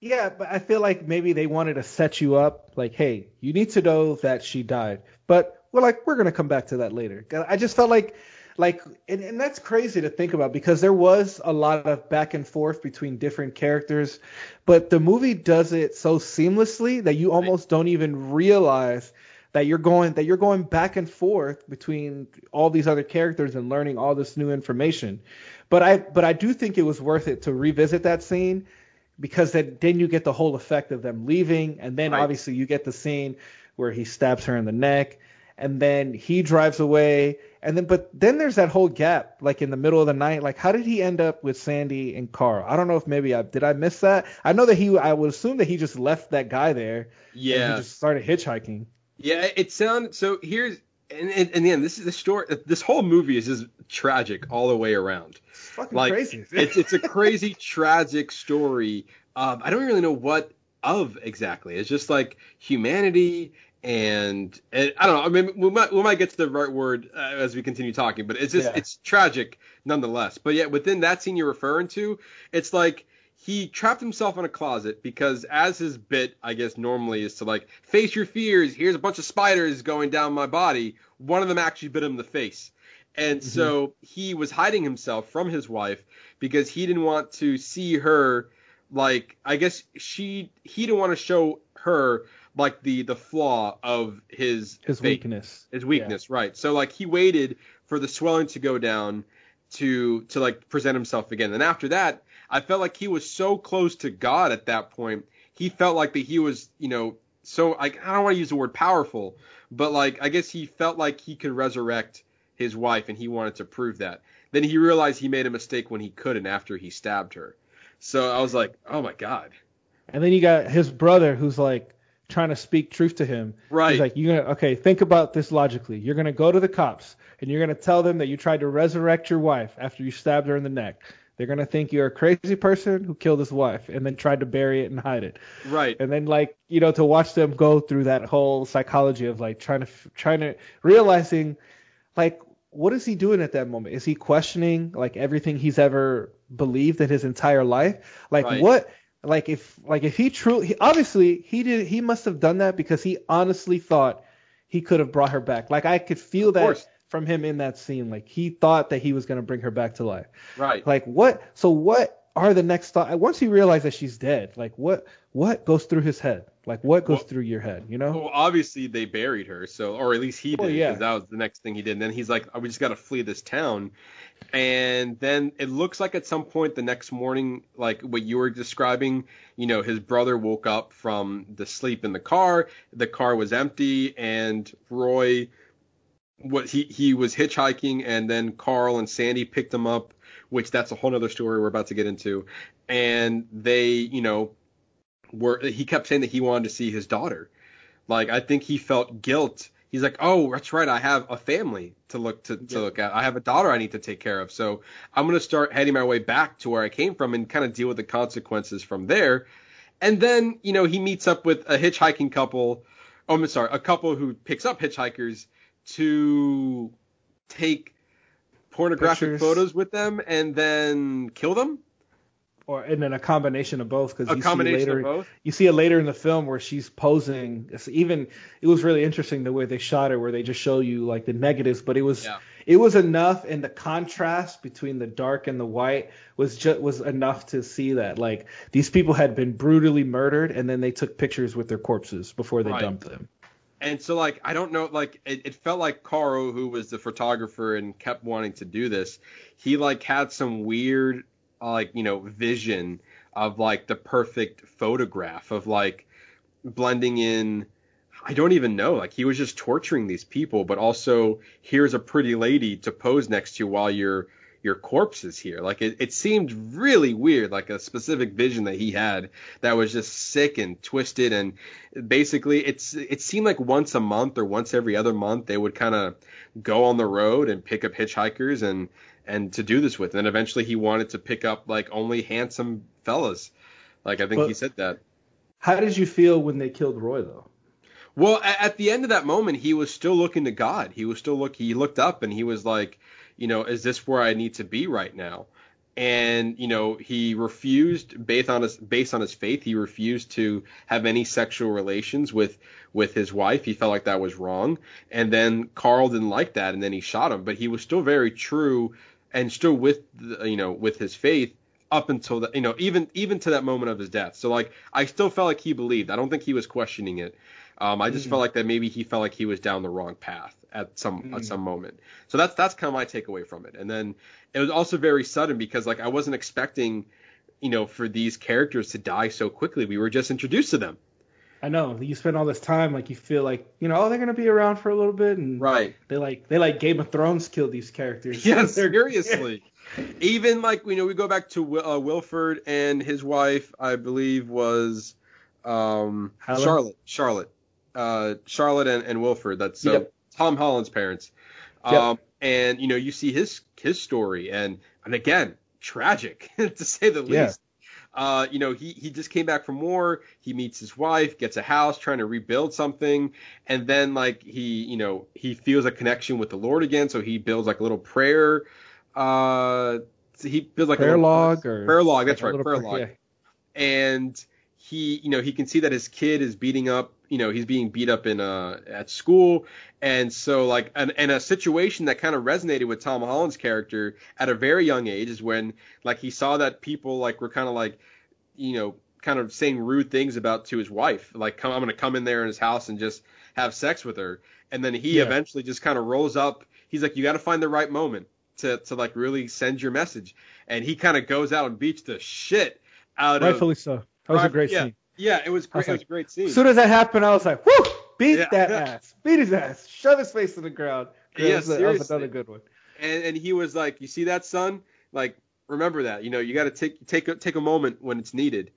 yeah but i feel like maybe they wanted to set you up like hey you need to know that she died but we're like we're gonna come back to that later i just felt like like and, and that's crazy to think about because there was a lot of back and forth between different characters but the movie does it so seamlessly that you almost don't even realize that you're going that you're going back and forth between all these other characters and learning all this new information. But i but i do think it was worth it to revisit that scene because then, then you get the whole effect of them leaving and then Right. obviously you get the scene where he stabs her in the neck and then he drives away and then but then there's that whole gap like in the middle of the night. Like how did he end up with Sandy and Carl? I don't know if maybe I did I miss that? I know that he I would assume that he just left that guy there and Yeah. he just started hitchhiking Yeah, it sounds so. Here's and, and, and again, this is the story. This whole movie is just tragic all the way around. it's fucking Like crazy it's it's a crazy tragic story. Um, I don't really know what of exactly. It's just like humanity and, and I don't know. I mean, we might we might get to the right word uh, as we continue talking, but it's just Yeah. it's tragic nonetheless. But yet within that scene you're referring to, it's like he trapped himself in a closet because as his bit i guess normally is to like face your fears. Here's a bunch of spiders going down my body. One of them actually bit him in the face. And mm-hmm. so he was hiding himself from his wife because he didn't want to see her like i guess she he didn't want to show her like the the flaw of his his fate. weakness. His weakness, right? So like he waited for the swelling to go down to to like present himself again. And after that, I felt like he was so close to God at that point. He felt like that he was, you know, so like I don't want to use the word powerful, but like I guess he felt like he could resurrect his wife and he wanted to prove that. Then he realized he made a mistake when he couldn't after he stabbed her. So I was like, "Oh my god." And then you got his brother who's like trying to speak truth to him. Right. He's like, you're gonna okay, think about this logically. You're gonna go to the cops and you're gonna tell them that you tried to resurrect your wife after you stabbed her in the neck. They're gonna think you're a crazy person who killed his wife and then tried to bury it and hide it. Right. And then like you know to watch them go through that whole psychology of like trying to trying to realizing like what is he doing at that moment? Is he questioning like everything he's ever believed in his entire life? Like Right. what like if like if he truly he, obviously he did he must have done that because he honestly thought he could have brought her back. Like I could feel that course. From him in that scene. Like he thought that he was going to bring her back to life. Right. Like what? So what? are the next thought once he realized that she's dead? Like what what goes through his head? Like what goes Well- through your head? You know? Well, obviously they buried her, so or at least he did, Well, yeah. that was the next thing he did. And then he's like, oh, "We just got to flee this town." And then it looks like at some point the next morning, like what you were describing, you know, his brother woke up from the sleep in the car. The car was empty, and Roy, what he he was hitchhiking, and then Carl and Sandy picked him up, which that's a whole other story we're about to get into. And they, you know, were he kept saying that he wanted to see his daughter. Like I think he felt guilt. He's like, oh, that's right, I have a family to look to, to Yeah. look at. I have a daughter I need to take care of. So I'm gonna start heading my way back to where I came from and kind of deal with the consequences from there. And then you know he meets up with a hitchhiking couple. Oh, I'm sorry, a couple who picks up hitchhikers to take pornographic Pictures. photos with them and then kill them. Or and then a combination of both because you combination see later of both. you see it later in the film where she's posing. It's even it was really interesting the way they shot it, where they just show you like the negatives, but it was Yeah. it was enough, and the contrast between the dark and the white was just was enough to see that like these people had been brutally murdered, and then they took pictures with their corpses before they Right. dumped them. And so like I don't know like it, it felt like Carl who was the photographer and kept wanting to do this he like had some weird uh, like you know vision of like the perfect photograph of like blending in I don't even know like he was just torturing these people but also here's a pretty lady to pose next to while your your corpse is here. Like it, it seemed really weird like a specific vision that he had that was just sick and twisted. And basically it's it seemed like once a month or once every other month they would kind of go on the road and pick up hitchhikers and and to do this with. And eventually he wanted to pick up like only handsome fellas. Like i think But- he said that. How did you feel when they killed Roy though? well at the end of that moment he was still looking to god. He was still look he looked up and he was like you know is this where i need to be right now? And you know he refused based on his based on his faith he refused to have any sexual relations with with his wife. He felt like that was wrong. And then carl didn't like that and then he shot him. But he was still very true and still with the, you know with his faith up until that you know even even to that moment of his death. So like i still felt like he believed. I don't think he was questioning it um, I just felt like that maybe he felt like he was down the wrong path at some at some moment. So that's that's kind of my takeaway from it. And then it was also very sudden because like I wasn't expecting, you know, for these characters to die so quickly. We were just introduced to them. I know you spend all this time like you feel like you know oh they're gonna be around for a little bit and Right. they like they like Game of Thrones killed these characters. Yes, seriously. Even like you know we go back to Wil- uh, Wilford and his wife, I believe was um? Charlotte. Charlotte. Uh, Charlotte and, and Wilford. That's so Yep. Tom Holland's parents. Yep. Um, and you know you see his his story and and again tragic to say the Yeah. least. Uh, you know, he, he just came back from war. He meets his wife, gets a house, trying to rebuild something, and then like he, you know, he feels a connection with the Lord again. So he builds like a little prayer. Uh, he builds like a prayer little log or prayer log. That's like right, little prayer log yeah. and he you know he can see that his kid is beating up you know he's being beat up in uh at school and so like and, and a situation that kind of resonated with Tom Holland's character at a very young age is when like he saw that people like were kind of like you know kind of saying rude things about to his wife like come I'm gonna come in there in his house and just have sex with her and then he Yeah. eventually just kind of rolls up he's like you got to find the right moment to to like really send your message and he kind of goes out and beats the shit out of Rightfully so. That was a great yeah. scene. Yeah, it was great. it was a great scene. As soon as that happened, I was like, "Whoo! Beat Yeah. that ass! Beat his ass! Shove his face to the ground." Yeah, that, was, that was another good one. and and he was like, "You see that, son? Like, remember that. You know, you got to take take a, take a moment when it's needed,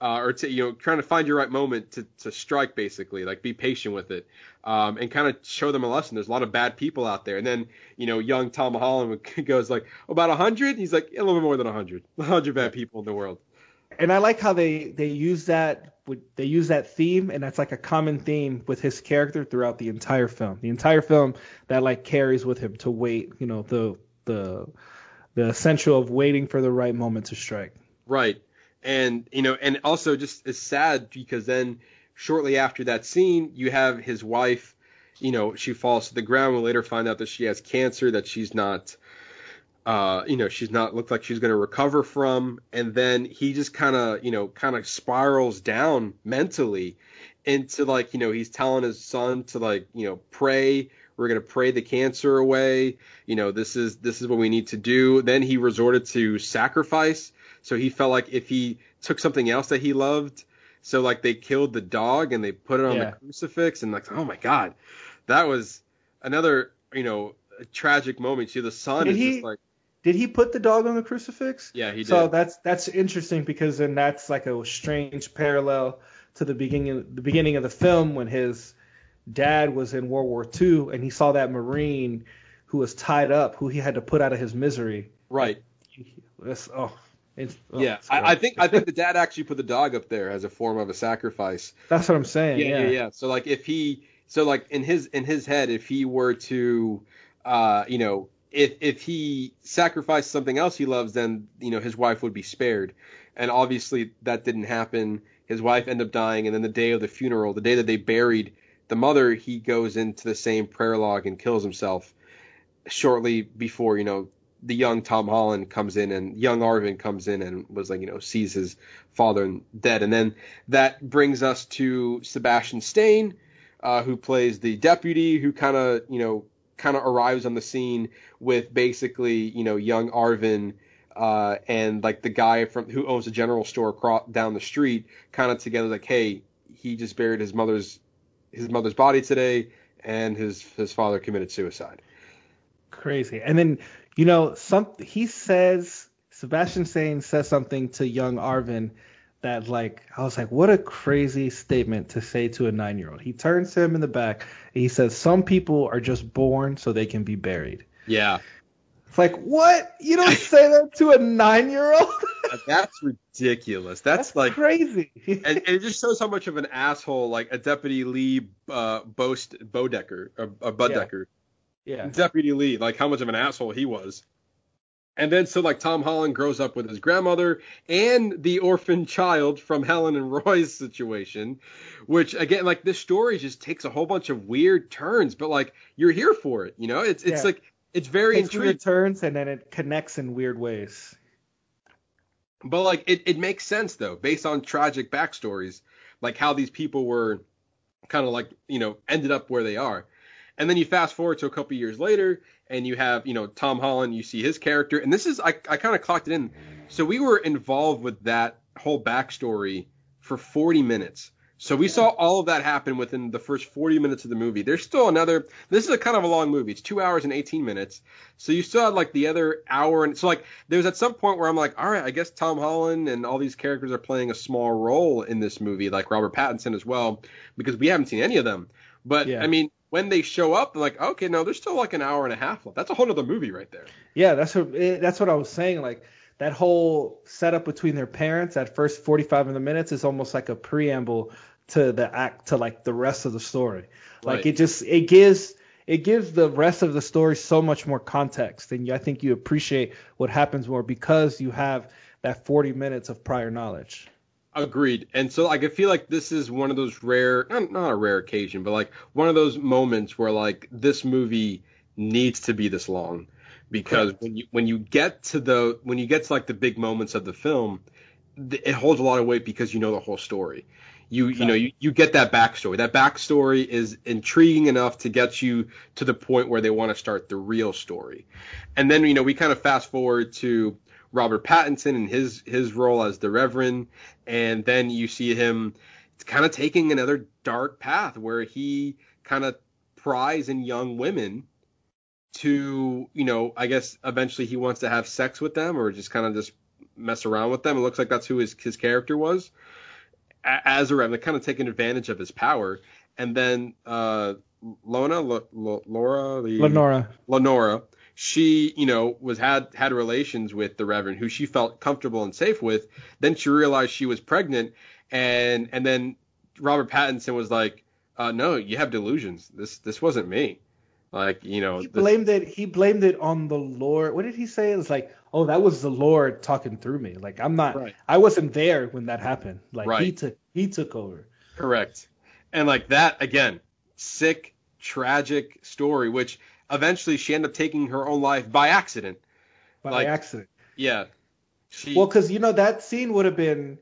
uh, or to, you know, trying to find your right moment to to strike. Basically, like be patient with it, um, and kind of show them a lesson. There's a lot of bad people out there. And then you know, young Tom Holland goes like, about a hundred. He's like, a little bit more than a hundred. A hundred bad people in the world. And I like how they they use that they use that theme, and that's like a common theme with his character throughout the entire film. The entire film that like carries with him to wait, you know, the the the essential of waiting for the right moment to strike. Right. And you know, and also just it's sad because then shortly after that scene, you have his wife, you know, she falls to the ground. We later find out that she has cancer, that she's not uh, you know, she's not looked like she's going to recover from, and then he just kind of, you know, kind of spirals down mentally into like, you know, he's telling his son to like, you know, pray. We're going to pray the cancer away. You know, this is this is what we need to do. Then he resorted to sacrifice. So he felt like if he took something else that he loved, so like they killed the dog and they put it on Yeah. the crucifix, and like, oh my god, that was another, you know, tragic moment. See, the son Did is he- just like, Did he put the dog on the crucifix? yeah, he did. So that's that's interesting because then that's like a strange parallel to the beginning the beginning of the film when his dad was in World War II and he saw that Marine who was tied up, who he had to put out of his misery. right. That's, oh, it's, oh, Yeah, I, I think I think the dad actually put the dog up there as a form of a sacrifice. that's what I'm saying. Yeah, Yeah, yeah, yeah. So like if he, so like in his in his head, if he were to, uh, you know, if if he sacrificed something else he loves, then you know his wife would be spared, and obviously that didn't happen. His wife ended up dying, and then the day of the funeral, the day that they buried the mother, he goes into the same prayer log and kills himself shortly before you know the young Tom Holland comes in and young Arvin comes in and was like you know sees his father dead, and then that brings us to Sebastian Stan, uh, who plays the deputy, who kind of you know kind of arrives on the scene with basically you know young Arvin. Uh, and like the guy from who owns a general store across, down the street, kind of together, like, hey, he just buried his mother's his mother's body today, and his his father committed suicide. crazy. And then you know some he says Sebastian Stan says something to young Arvin that like I was like, what a crazy statement to say to a nine year old. He turns to him in the back and he says, Some people are just born so they can be buried. Yeah, It's like, what? You don't say that to a nine year old? that's ridiculous. That's, like, crazy. and, and it just shows how much of an asshole like a Deputy Lee uh, Boast Bodecker, or, or Buddecker, yeah. Deputy Lee, like how much of an asshole he was. And then so like Tom Holland grows up with his grandmother and the orphan child from Helen and Roy's situation, which again like this story just takes a whole bunch of weird turns, but like you're here for it, you know? It's it's Yeah. like it's very Takes intriguing. weird turns and then it connects in weird ways. But like it, it makes sense though, based on tragic backstories, like how these people were kind of like, you know, ended up where they are. And then you fast forward to a couple years later and you have, you know, Tom Holland, you see his character, and this is I, I kind of clocked it in. So we were involved with that whole backstory for 40 minutes. So we saw all of that happen within the first 40 minutes of the movie. There's still another. This is a kind of a long movie. It's two hours and 18 minutes. So you still had like the other hour, and so like there's at some point where I'm like, all right, I guess Tom Holland and all these characters are playing a small role in this movie, like Robert Pattinson as well, because we haven't seen any of them. But Yeah. I mean, when they show up, they're like, okay, no, there's still like an hour and a half left. That's a whole other movie right there. Yeah, that's what eh, that's what I was saying. Like that whole setup between their parents, that first 45 of the minutes is almost like a preamble to the act to like the rest of the story. Like Right. it just it gives it gives the rest of the story so much more context, and I think you appreciate what happens more because you have that 40 minutes of prior knowledge. Agreed. And so like I feel like this is one of those rare not, not a rare occasion, but like one of those moments where like this movie needs to be this long because when you when you get to the when you get to like the big moments of the film, it holds a lot of weight because you know the whole story. You you know you, you get that backstory. That backstory is intriguing enough to get you to the point where they want to start the real story. And then you know we kind of fast forward to Robert Pattinson and his his role as the Reverend, and then you see him kind of taking another dark path where he kind of pries in young women to you know I guess eventually he wants to have sex with them or just kind of just mess around with them. It looks like that's who his his character was as a Reverend, kind of taking advantage of his power. And then uh, Lona, L- L- Laura, the Lenora. Lenora, she, you know, was had had relations with the Reverend, who she felt comfortable and safe with. Then she realized she was pregnant, and and then Robert Pattinson was like, uh, "No, you have delusions. This this wasn't me." Like, you know, He this- blamed it. He blamed it on the Lord. What did he say? It was like, oh, that was the Lord talking through me. Like I'm not. Right. I wasn't there when that happened. Like he took. He took over. Correct. And like that again, sick, tragic story, which eventually she ended up taking her own life by accident. by Like- accident. Yeah. She, Well, because you know that scene would have been,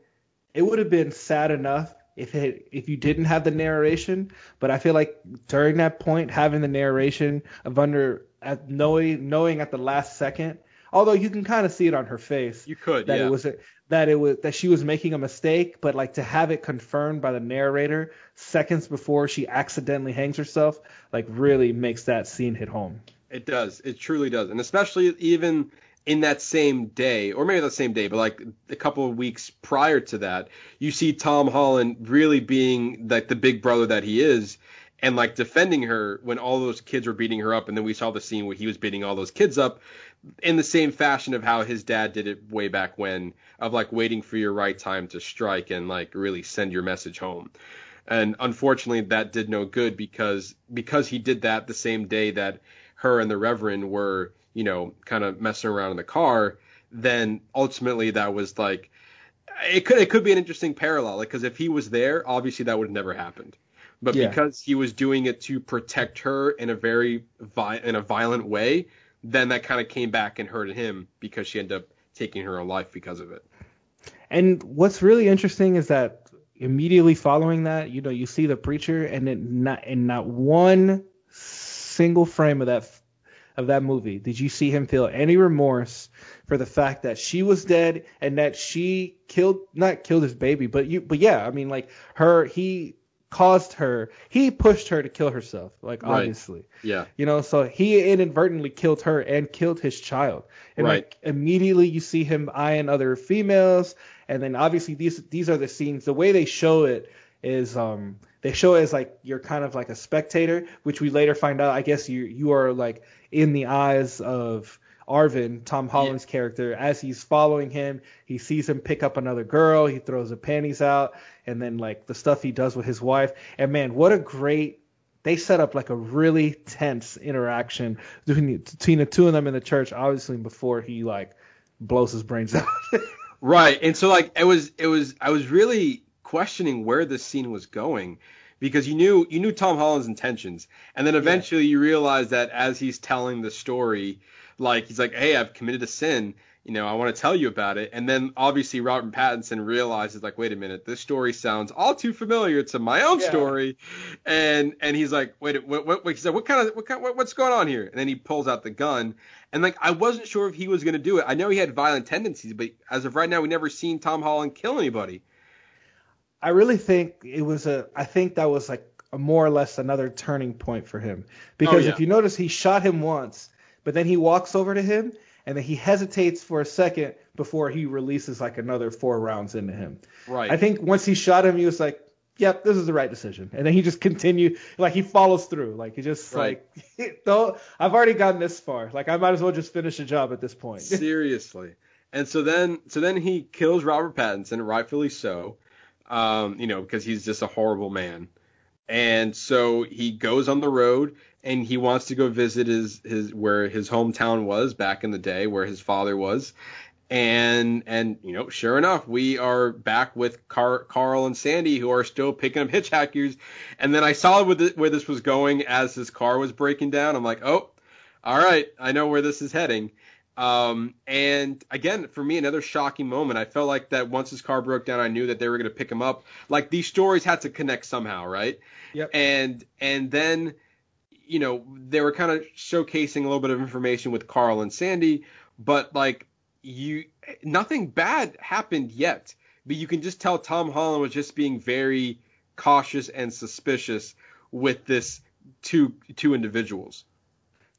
it would have been sad enough if it if you didn't have the narration. But I feel like during that point, having the narration of under at knowing knowing at the last second, although you can kind of see it on her face you could, that yeah. it was a, that it was that she was making a mistake, but like to have it confirmed by the narrator seconds before she accidentally hangs herself, like really makes that scene hit home. It does. It truly does. And especially even in that same day, or maybe the same day, but like a couple of weeks prior to that, you see Tom Holland really being like the big brother that he is and like defending her when all those kids were beating her up. And then we saw the scene where he was beating all those kids up in the same fashion of how his dad did it way back when, of like waiting for your right time to strike and like really send your message home. And unfortunately, that did no good because because he did that the same day that her and the Reverend were, you know, kind of messing around in the car. Then ultimately, that was like it could it could be an interesting parallel, like because if he was there, obviously that would have never happened. But Yeah. because he was doing it to protect her in a very vi- in a violent way, then that kind of came back and hurt him because she ended up taking her own life because of it. And what's really interesting is that immediately following that, you know, you see the preacher, and in not in not one single frame of that of that movie did you see him feel any remorse for the fact that she was dead and that she killed not killed his baby, but you but yeah, I mean like her he caused her he pushed her to kill herself, like Right. obviously. Yeah. You know, so he inadvertently killed her and killed his child. And Right. like immediately you see him eyeing other females, and then obviously these these are the scenes. The way they show it is um they show it as like you're kind of like a spectator, which we later find out I guess you you are like in the eyes of Arvin, Tom Holland's character, as he's following him, he sees him pick up another girl, he throws her panties out, and then like the stuff he does with his wife. And man, what a great they set up like a really tense interaction between, between the two of them in the church, obviously before he like blows his brains out. Right. And so like it was it was I was really questioning where this scene was going because you knew you knew Tom Holland's intentions. And then eventually you realize that as he's telling the story, like he's like, "Hey, I've committed a sin. You know, I want to tell you about it." And then obviously Robert Pattinson realizes like, "Wait a minute, this story sounds all too familiar to my own Yeah. story." And and he's like, "Wait, what what, what he said, what kind of what kind what, what's going on here?" And then he pulls out the gun. And like I wasn't sure if he was going to do it. I know he had violent tendencies, but as of right now, we never seen Tom Holland kill anybody. I really think it was a. I think that was like a more or less another turning point for him oh, because yeah. if you notice, he shot him once, but then he walks over to him and then he hesitates for a second before he releases like another four rounds into him. Right. I think once he shot him, he was like, "Yep, this is the right decision," and then he just continued, like he follows through, like he just Right. like, "Don't, I've already gotten this far, like I might as well just finish the job at this point." Seriously. And so then so then he kills Robert Pattinson, rightfully so. Um, you know, because he's just a horrible man. And so he goes on the road and he wants to go visit his his where his hometown was back in the day, where his father was. And and you know, sure enough, we are back with Car- Carl and Sandy who are still picking up hitchhikers. And then I saw where, the, where this was going as his car was breaking down. I'm like, oh, all right, I know where this is heading. Um, and again, for me, another shocking moment. I felt like that once his car broke down, I knew that they were going to pick him up. Like these stories had to connect somehow, right? Yep. And and then, you know, they were kind of showcasing a little bit of information with Carl and Sandy, but like you, nothing bad happened yet. But you can just tell Tom Holland was just being very cautious and suspicious with this two two individuals.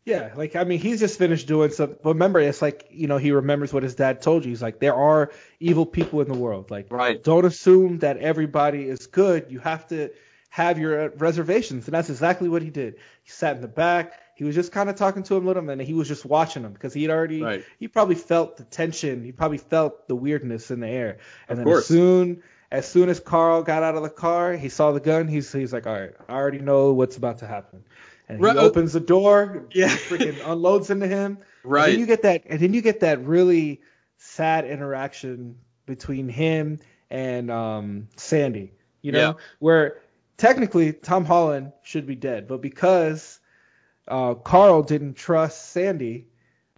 Yeah, like I mean, he's just finished doing some. But remember, it's like you know he remembers what his dad told you. He's like, there are evil people in the world. Like, Right. don't assume that everybody is good. You have to have your reservations, and that's exactly what he did. He sat in the back. He was just kind of talking to him a little, bit, and he was just watching him because he had already. Right. He probably felt the tension. He probably felt the weirdness in the air. And Of then course. as soon as soon as Carl got out of the car, he saw the gun. He's he's like, all right, I already know what's about to happen. And Right. he opens the door, Yeah. freaking unloads into him. Right. And then you get that, and then you get that really sad interaction between him and um, Sandy. You know, Yeah. where technically Tom Holland should be dead, but because uh, Carl didn't trust Sandy,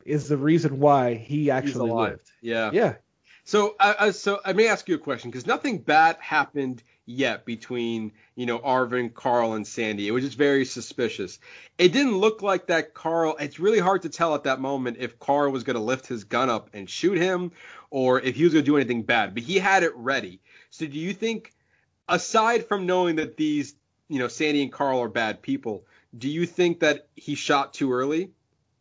is the reason why he actually lived. Yeah. Yeah. So, uh, uh, so I may ask you a question because nothing bad happened yet between you know Arvin, Carl, and Sandy. It was just very suspicious. It didn't look like that Carl. It's really hard to tell at that moment if Carl was going to lift his gun up and shoot him, or if he was going to do anything bad. But he had it ready. So, do you think, aside from knowing that these you know Sandy and Carl are bad people, do you think that he shot too early?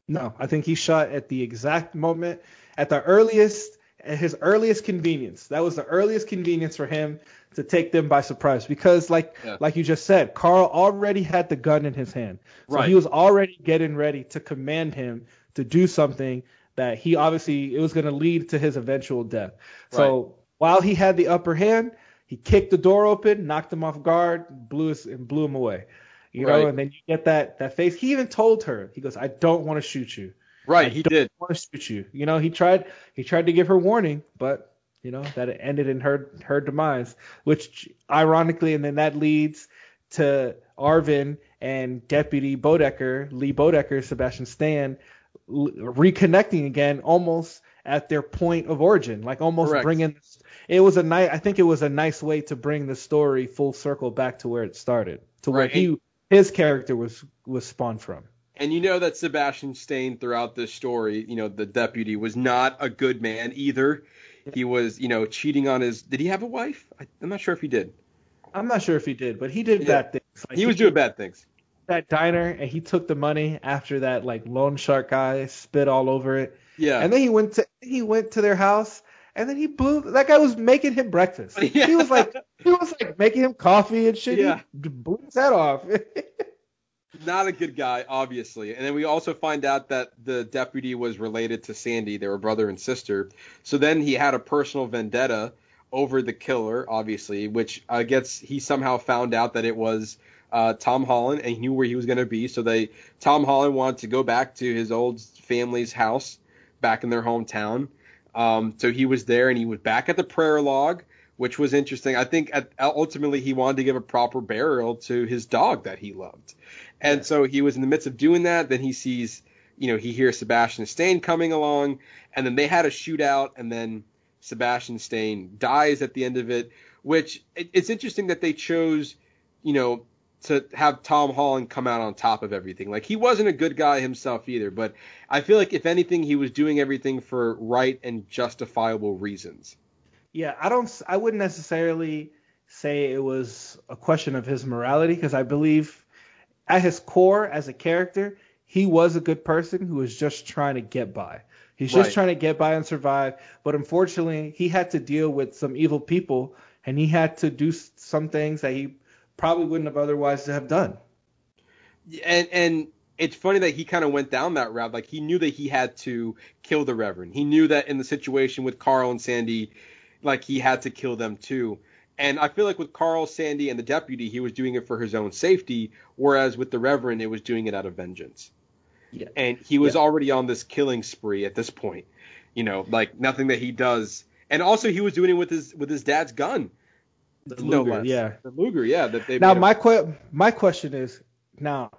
No, I think he shot at the exact moment, at the earliest, at his earliest convenience. That was the earliest convenience for him to take them by surprise. Because, like, Yeah. like you just said, Carl already had the gun in his hand, so Right. he was already getting ready to command him to do something that he obviously it was going to lead to his eventual death. So while he had the upper hand, he kicked the door open, knocked him off guard, blew his, and blew him away. You know, and then you get that that face. He even told her, he goes, "I don't want to shoot you." Right, he did. want to shoot you. You know, he tried he tried to give her warning, but you know that it ended in her her demise, which ironically, and then that leads to Arvin and Deputy Bodecker, Lee Bodecker, Sebastian Stan, reconnecting again, almost at their point of origin, like almost Correct. bringing. It was a nice. I think it was a nice way to bring the story full circle back to where it started, to where Right. he his character was was spawned from. And you know that Sebastian Stan throughout this story, you know, the deputy was not a good man either. He was, you know, cheating on his. Did he have a wife? I, I'm not sure if he did. I'm not sure if he did, but he did Yeah. bad things. Like, He was doing bad things. that diner and he took the money after that like loan shark guy spit all over it. Yeah. And then he went to he went to their house and then he blew that guy was making him breakfast. Yeah. He was like he was like making him coffee and shit. Yeah. He blew his head off. not a good guy, obviously. And then we also find out that the deputy was related to Sandy. They were brother and sister. So then he had a personal vendetta over the killer, obviously, which I guess he somehow found out that it was uh, Tom Holland and he knew where he was going to be. So they Tom Holland wanted to go back to his old family's house back in their hometown. Um, so he was there and he was back at the prayer log, which was interesting. I think at, ultimately he wanted to give a proper burial to his dog that he loved. And so he was in the midst of doing that. Then he sees, you know, he hears Sebastian Stan coming along, and then they had a shootout, and then Sebastian Stan dies at the end of it. Which it, it's interesting that they chose, you know, to have Tom Holland come out on top of everything. Like he wasn't a good guy himself either, but I feel like if anything, he was doing everything for right and justifiable reasons. yeah, I don't I wouldn't necessarily say it was a question of his morality because I believe at his core as a character, he was a good person who was just trying to get by. He's just Right. trying to get by and survive. But unfortunately, he had to deal with some evil people, and he had to do some things that he probably wouldn't have otherwise have done. and and it's funny that he kind of went down that route. Like he knew that he had to kill the Reverend. He knew that in the situation with Carl and Sandy, like he had to kill them too. And I feel like with Carl, Sandy, and the deputy, he was doing it for his own safety, whereas with the Reverend, it was doing it out of vengeance. Yeah. And he was Yeah. already on this killing spree at this point. You know, like nothing that he does. And also, he was doing it with his with his dad's gun. The no Luger, less. yeah. the Luger, yeah. That they Now my que- my question is now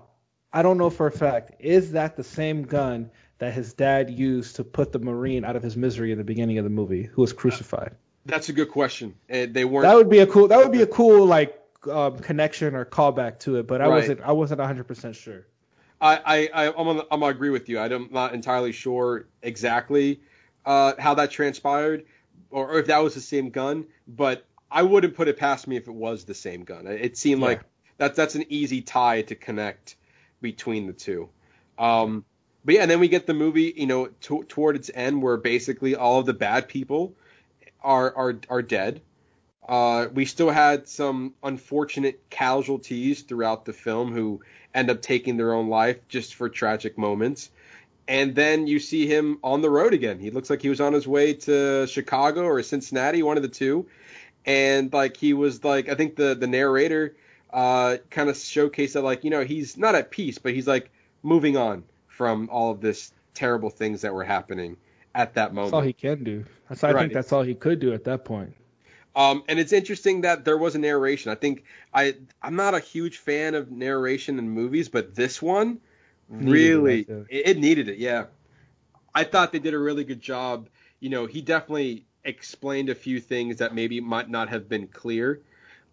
I don't know for a fact is that the same gun that his dad used to put the marine out of his misery in the beginning of the movie who was crucified. that's a good question. And they weren't. That would be a cool that would be a cool like um, connection or callback to it, but I Right. wasn't I wasn't 100% sure. I, I, I I'm, on, I'm gonna agree with you. I'm not entirely sure exactly uh, how that transpired, or, or if that was the same gun. But I wouldn't put it past me if it was the same gun. It seemed Yeah. like that's that's an easy tie to connect between the two. Um, but yeah, and then we get the movie, you know, to, toward its end, where basically all of the bad people are are are dead. Uh, we still had some unfortunate casualties throughout the film who end up taking their own life just for tragic moments. And then you see him on the road again. He looks like he was on his way to Chicago or Cincinnati, one of the two. And like he was like, I think the the narrator uh, kind of showcased that like you know he's not at peace, but he's like moving on from all of this terrible things that were happening at that moment. That's all he can do. That's I Right. think that's all he could do at that point. Um, and it's interesting that there was a narration. I think I I'm not a huge fan of narration in movies, but this one Needed it, really I it, it needed it. Yeah. I thought they did a really good job. You know, he definitely explained a few things that maybe might not have been clear,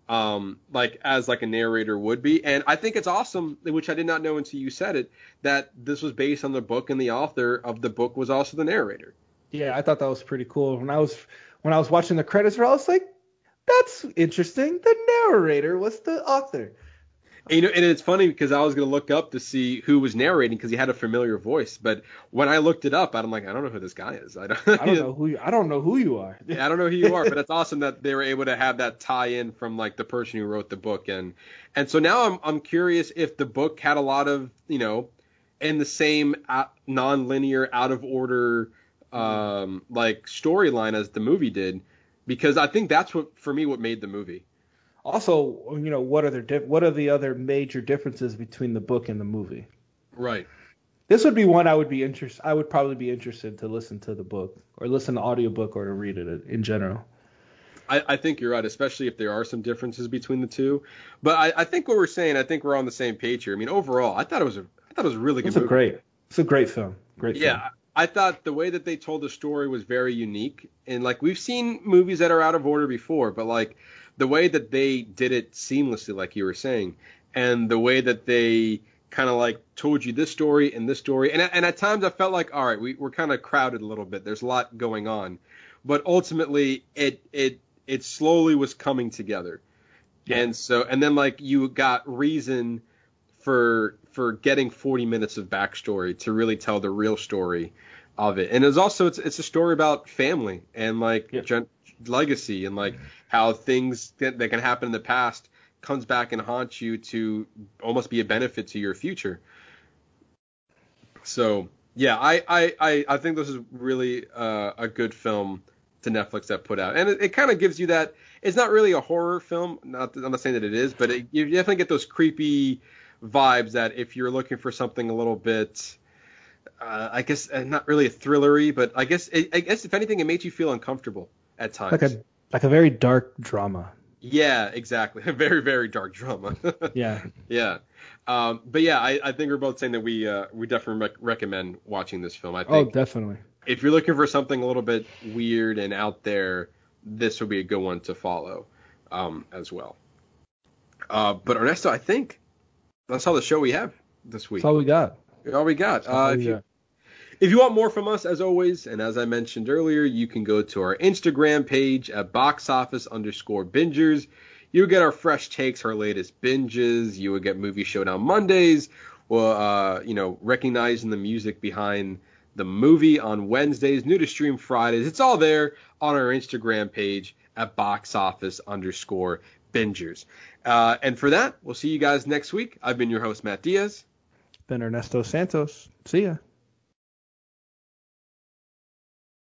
um, like as like a narrator would be. And I think it's awesome, which I did not know until you said it, that this was based on the book and the author of the book was also the narrator. Yeah, I thought that was pretty cool. When I was when I was watching the credits, I was like, that's interesting. The narrator was the author. And, you know, and it's funny because I was gonna look up to see who was narrating because he had a familiar voice, but when I looked it up, I'm like, I don't know who this guy is. I don't. I don't know who you, I don't know who you are. Yeah, I don't know who you are, but it's awesome that they were able to have that tie in from like the person who wrote the book and and so now I'm I'm curious if the book had a lot of you know in the same out, non-linear out of order um like storyline as the movie did because I think that's what for me what made the movie. Also, you know, what are the dif- what are the other major differences between the book and the movie? Right. This would be one I would be interested. I would probably be interested to listen to the book or listen to the audiobook or to read it in general. I, I think you're right, especially if there are some differences between the two. But I, I think what we're saying, I think we're on the same page here. I mean, overall, I thought it was a, I thought it was a really good It's a movie. great, it's a great film. Great film. Yeah, I thought the way that they told the story was very unique, and like we've seen movies that are out of order before, but like the way that they did it seamlessly, like you were saying, and the way that they kind of like told you this story and this story, and and at times I felt like all right, we we're kind of crowded a little bit. There's a lot going on, but ultimately it it it slowly was coming together, and so and then like you got reason for for getting 40 minutes of backstory to really tell the real story of it. And it's also it's it's a story about family and like Yeah. gen- legacy and like how things that, that can happen in the past comes back and haunts you to almost be a benefit to your future. So yeah, I I I, I think this is really uh, a good film to Netflix that put out, and it, it kind of gives you that. It's not really a horror film. Not I'm not saying that it is, but it, you definitely get those creepy vibes that if you're looking for something a little bit, uh, I guess uh, not really a thrillery, but I guess it, I guess if anything, it makes you feel uncomfortable at times. like a like a very dark drama. yeah, exactly. A very very dark drama. Yeah. yeah. Um, but yeah, I, I think we're both saying that we uh, we definitely rec- recommend watching this film. I Oh, think definitely. if you're looking for something a little bit weird and out there, this would be a good one to follow um, as well. Uh, but Ernesto, I think that's all the show we have this week. That's all we got. all we got. That's all Uh, we if you got. If you want more from us, as always, and as I mentioned earlier, you can go to our Instagram page at box office underscore bingers. You get our fresh takes, our latest binges. You would get movie showdown Mondays. Well, uh, you know, recognizing the music behind the movie on Wednesdays, new to stream Fridays. It's all there on our Instagram page at box office underscore bingers. Uh, and for that, we'll see you guys next week. I've been your host, Matt Diaz. Been Ernesto Santos. See ya.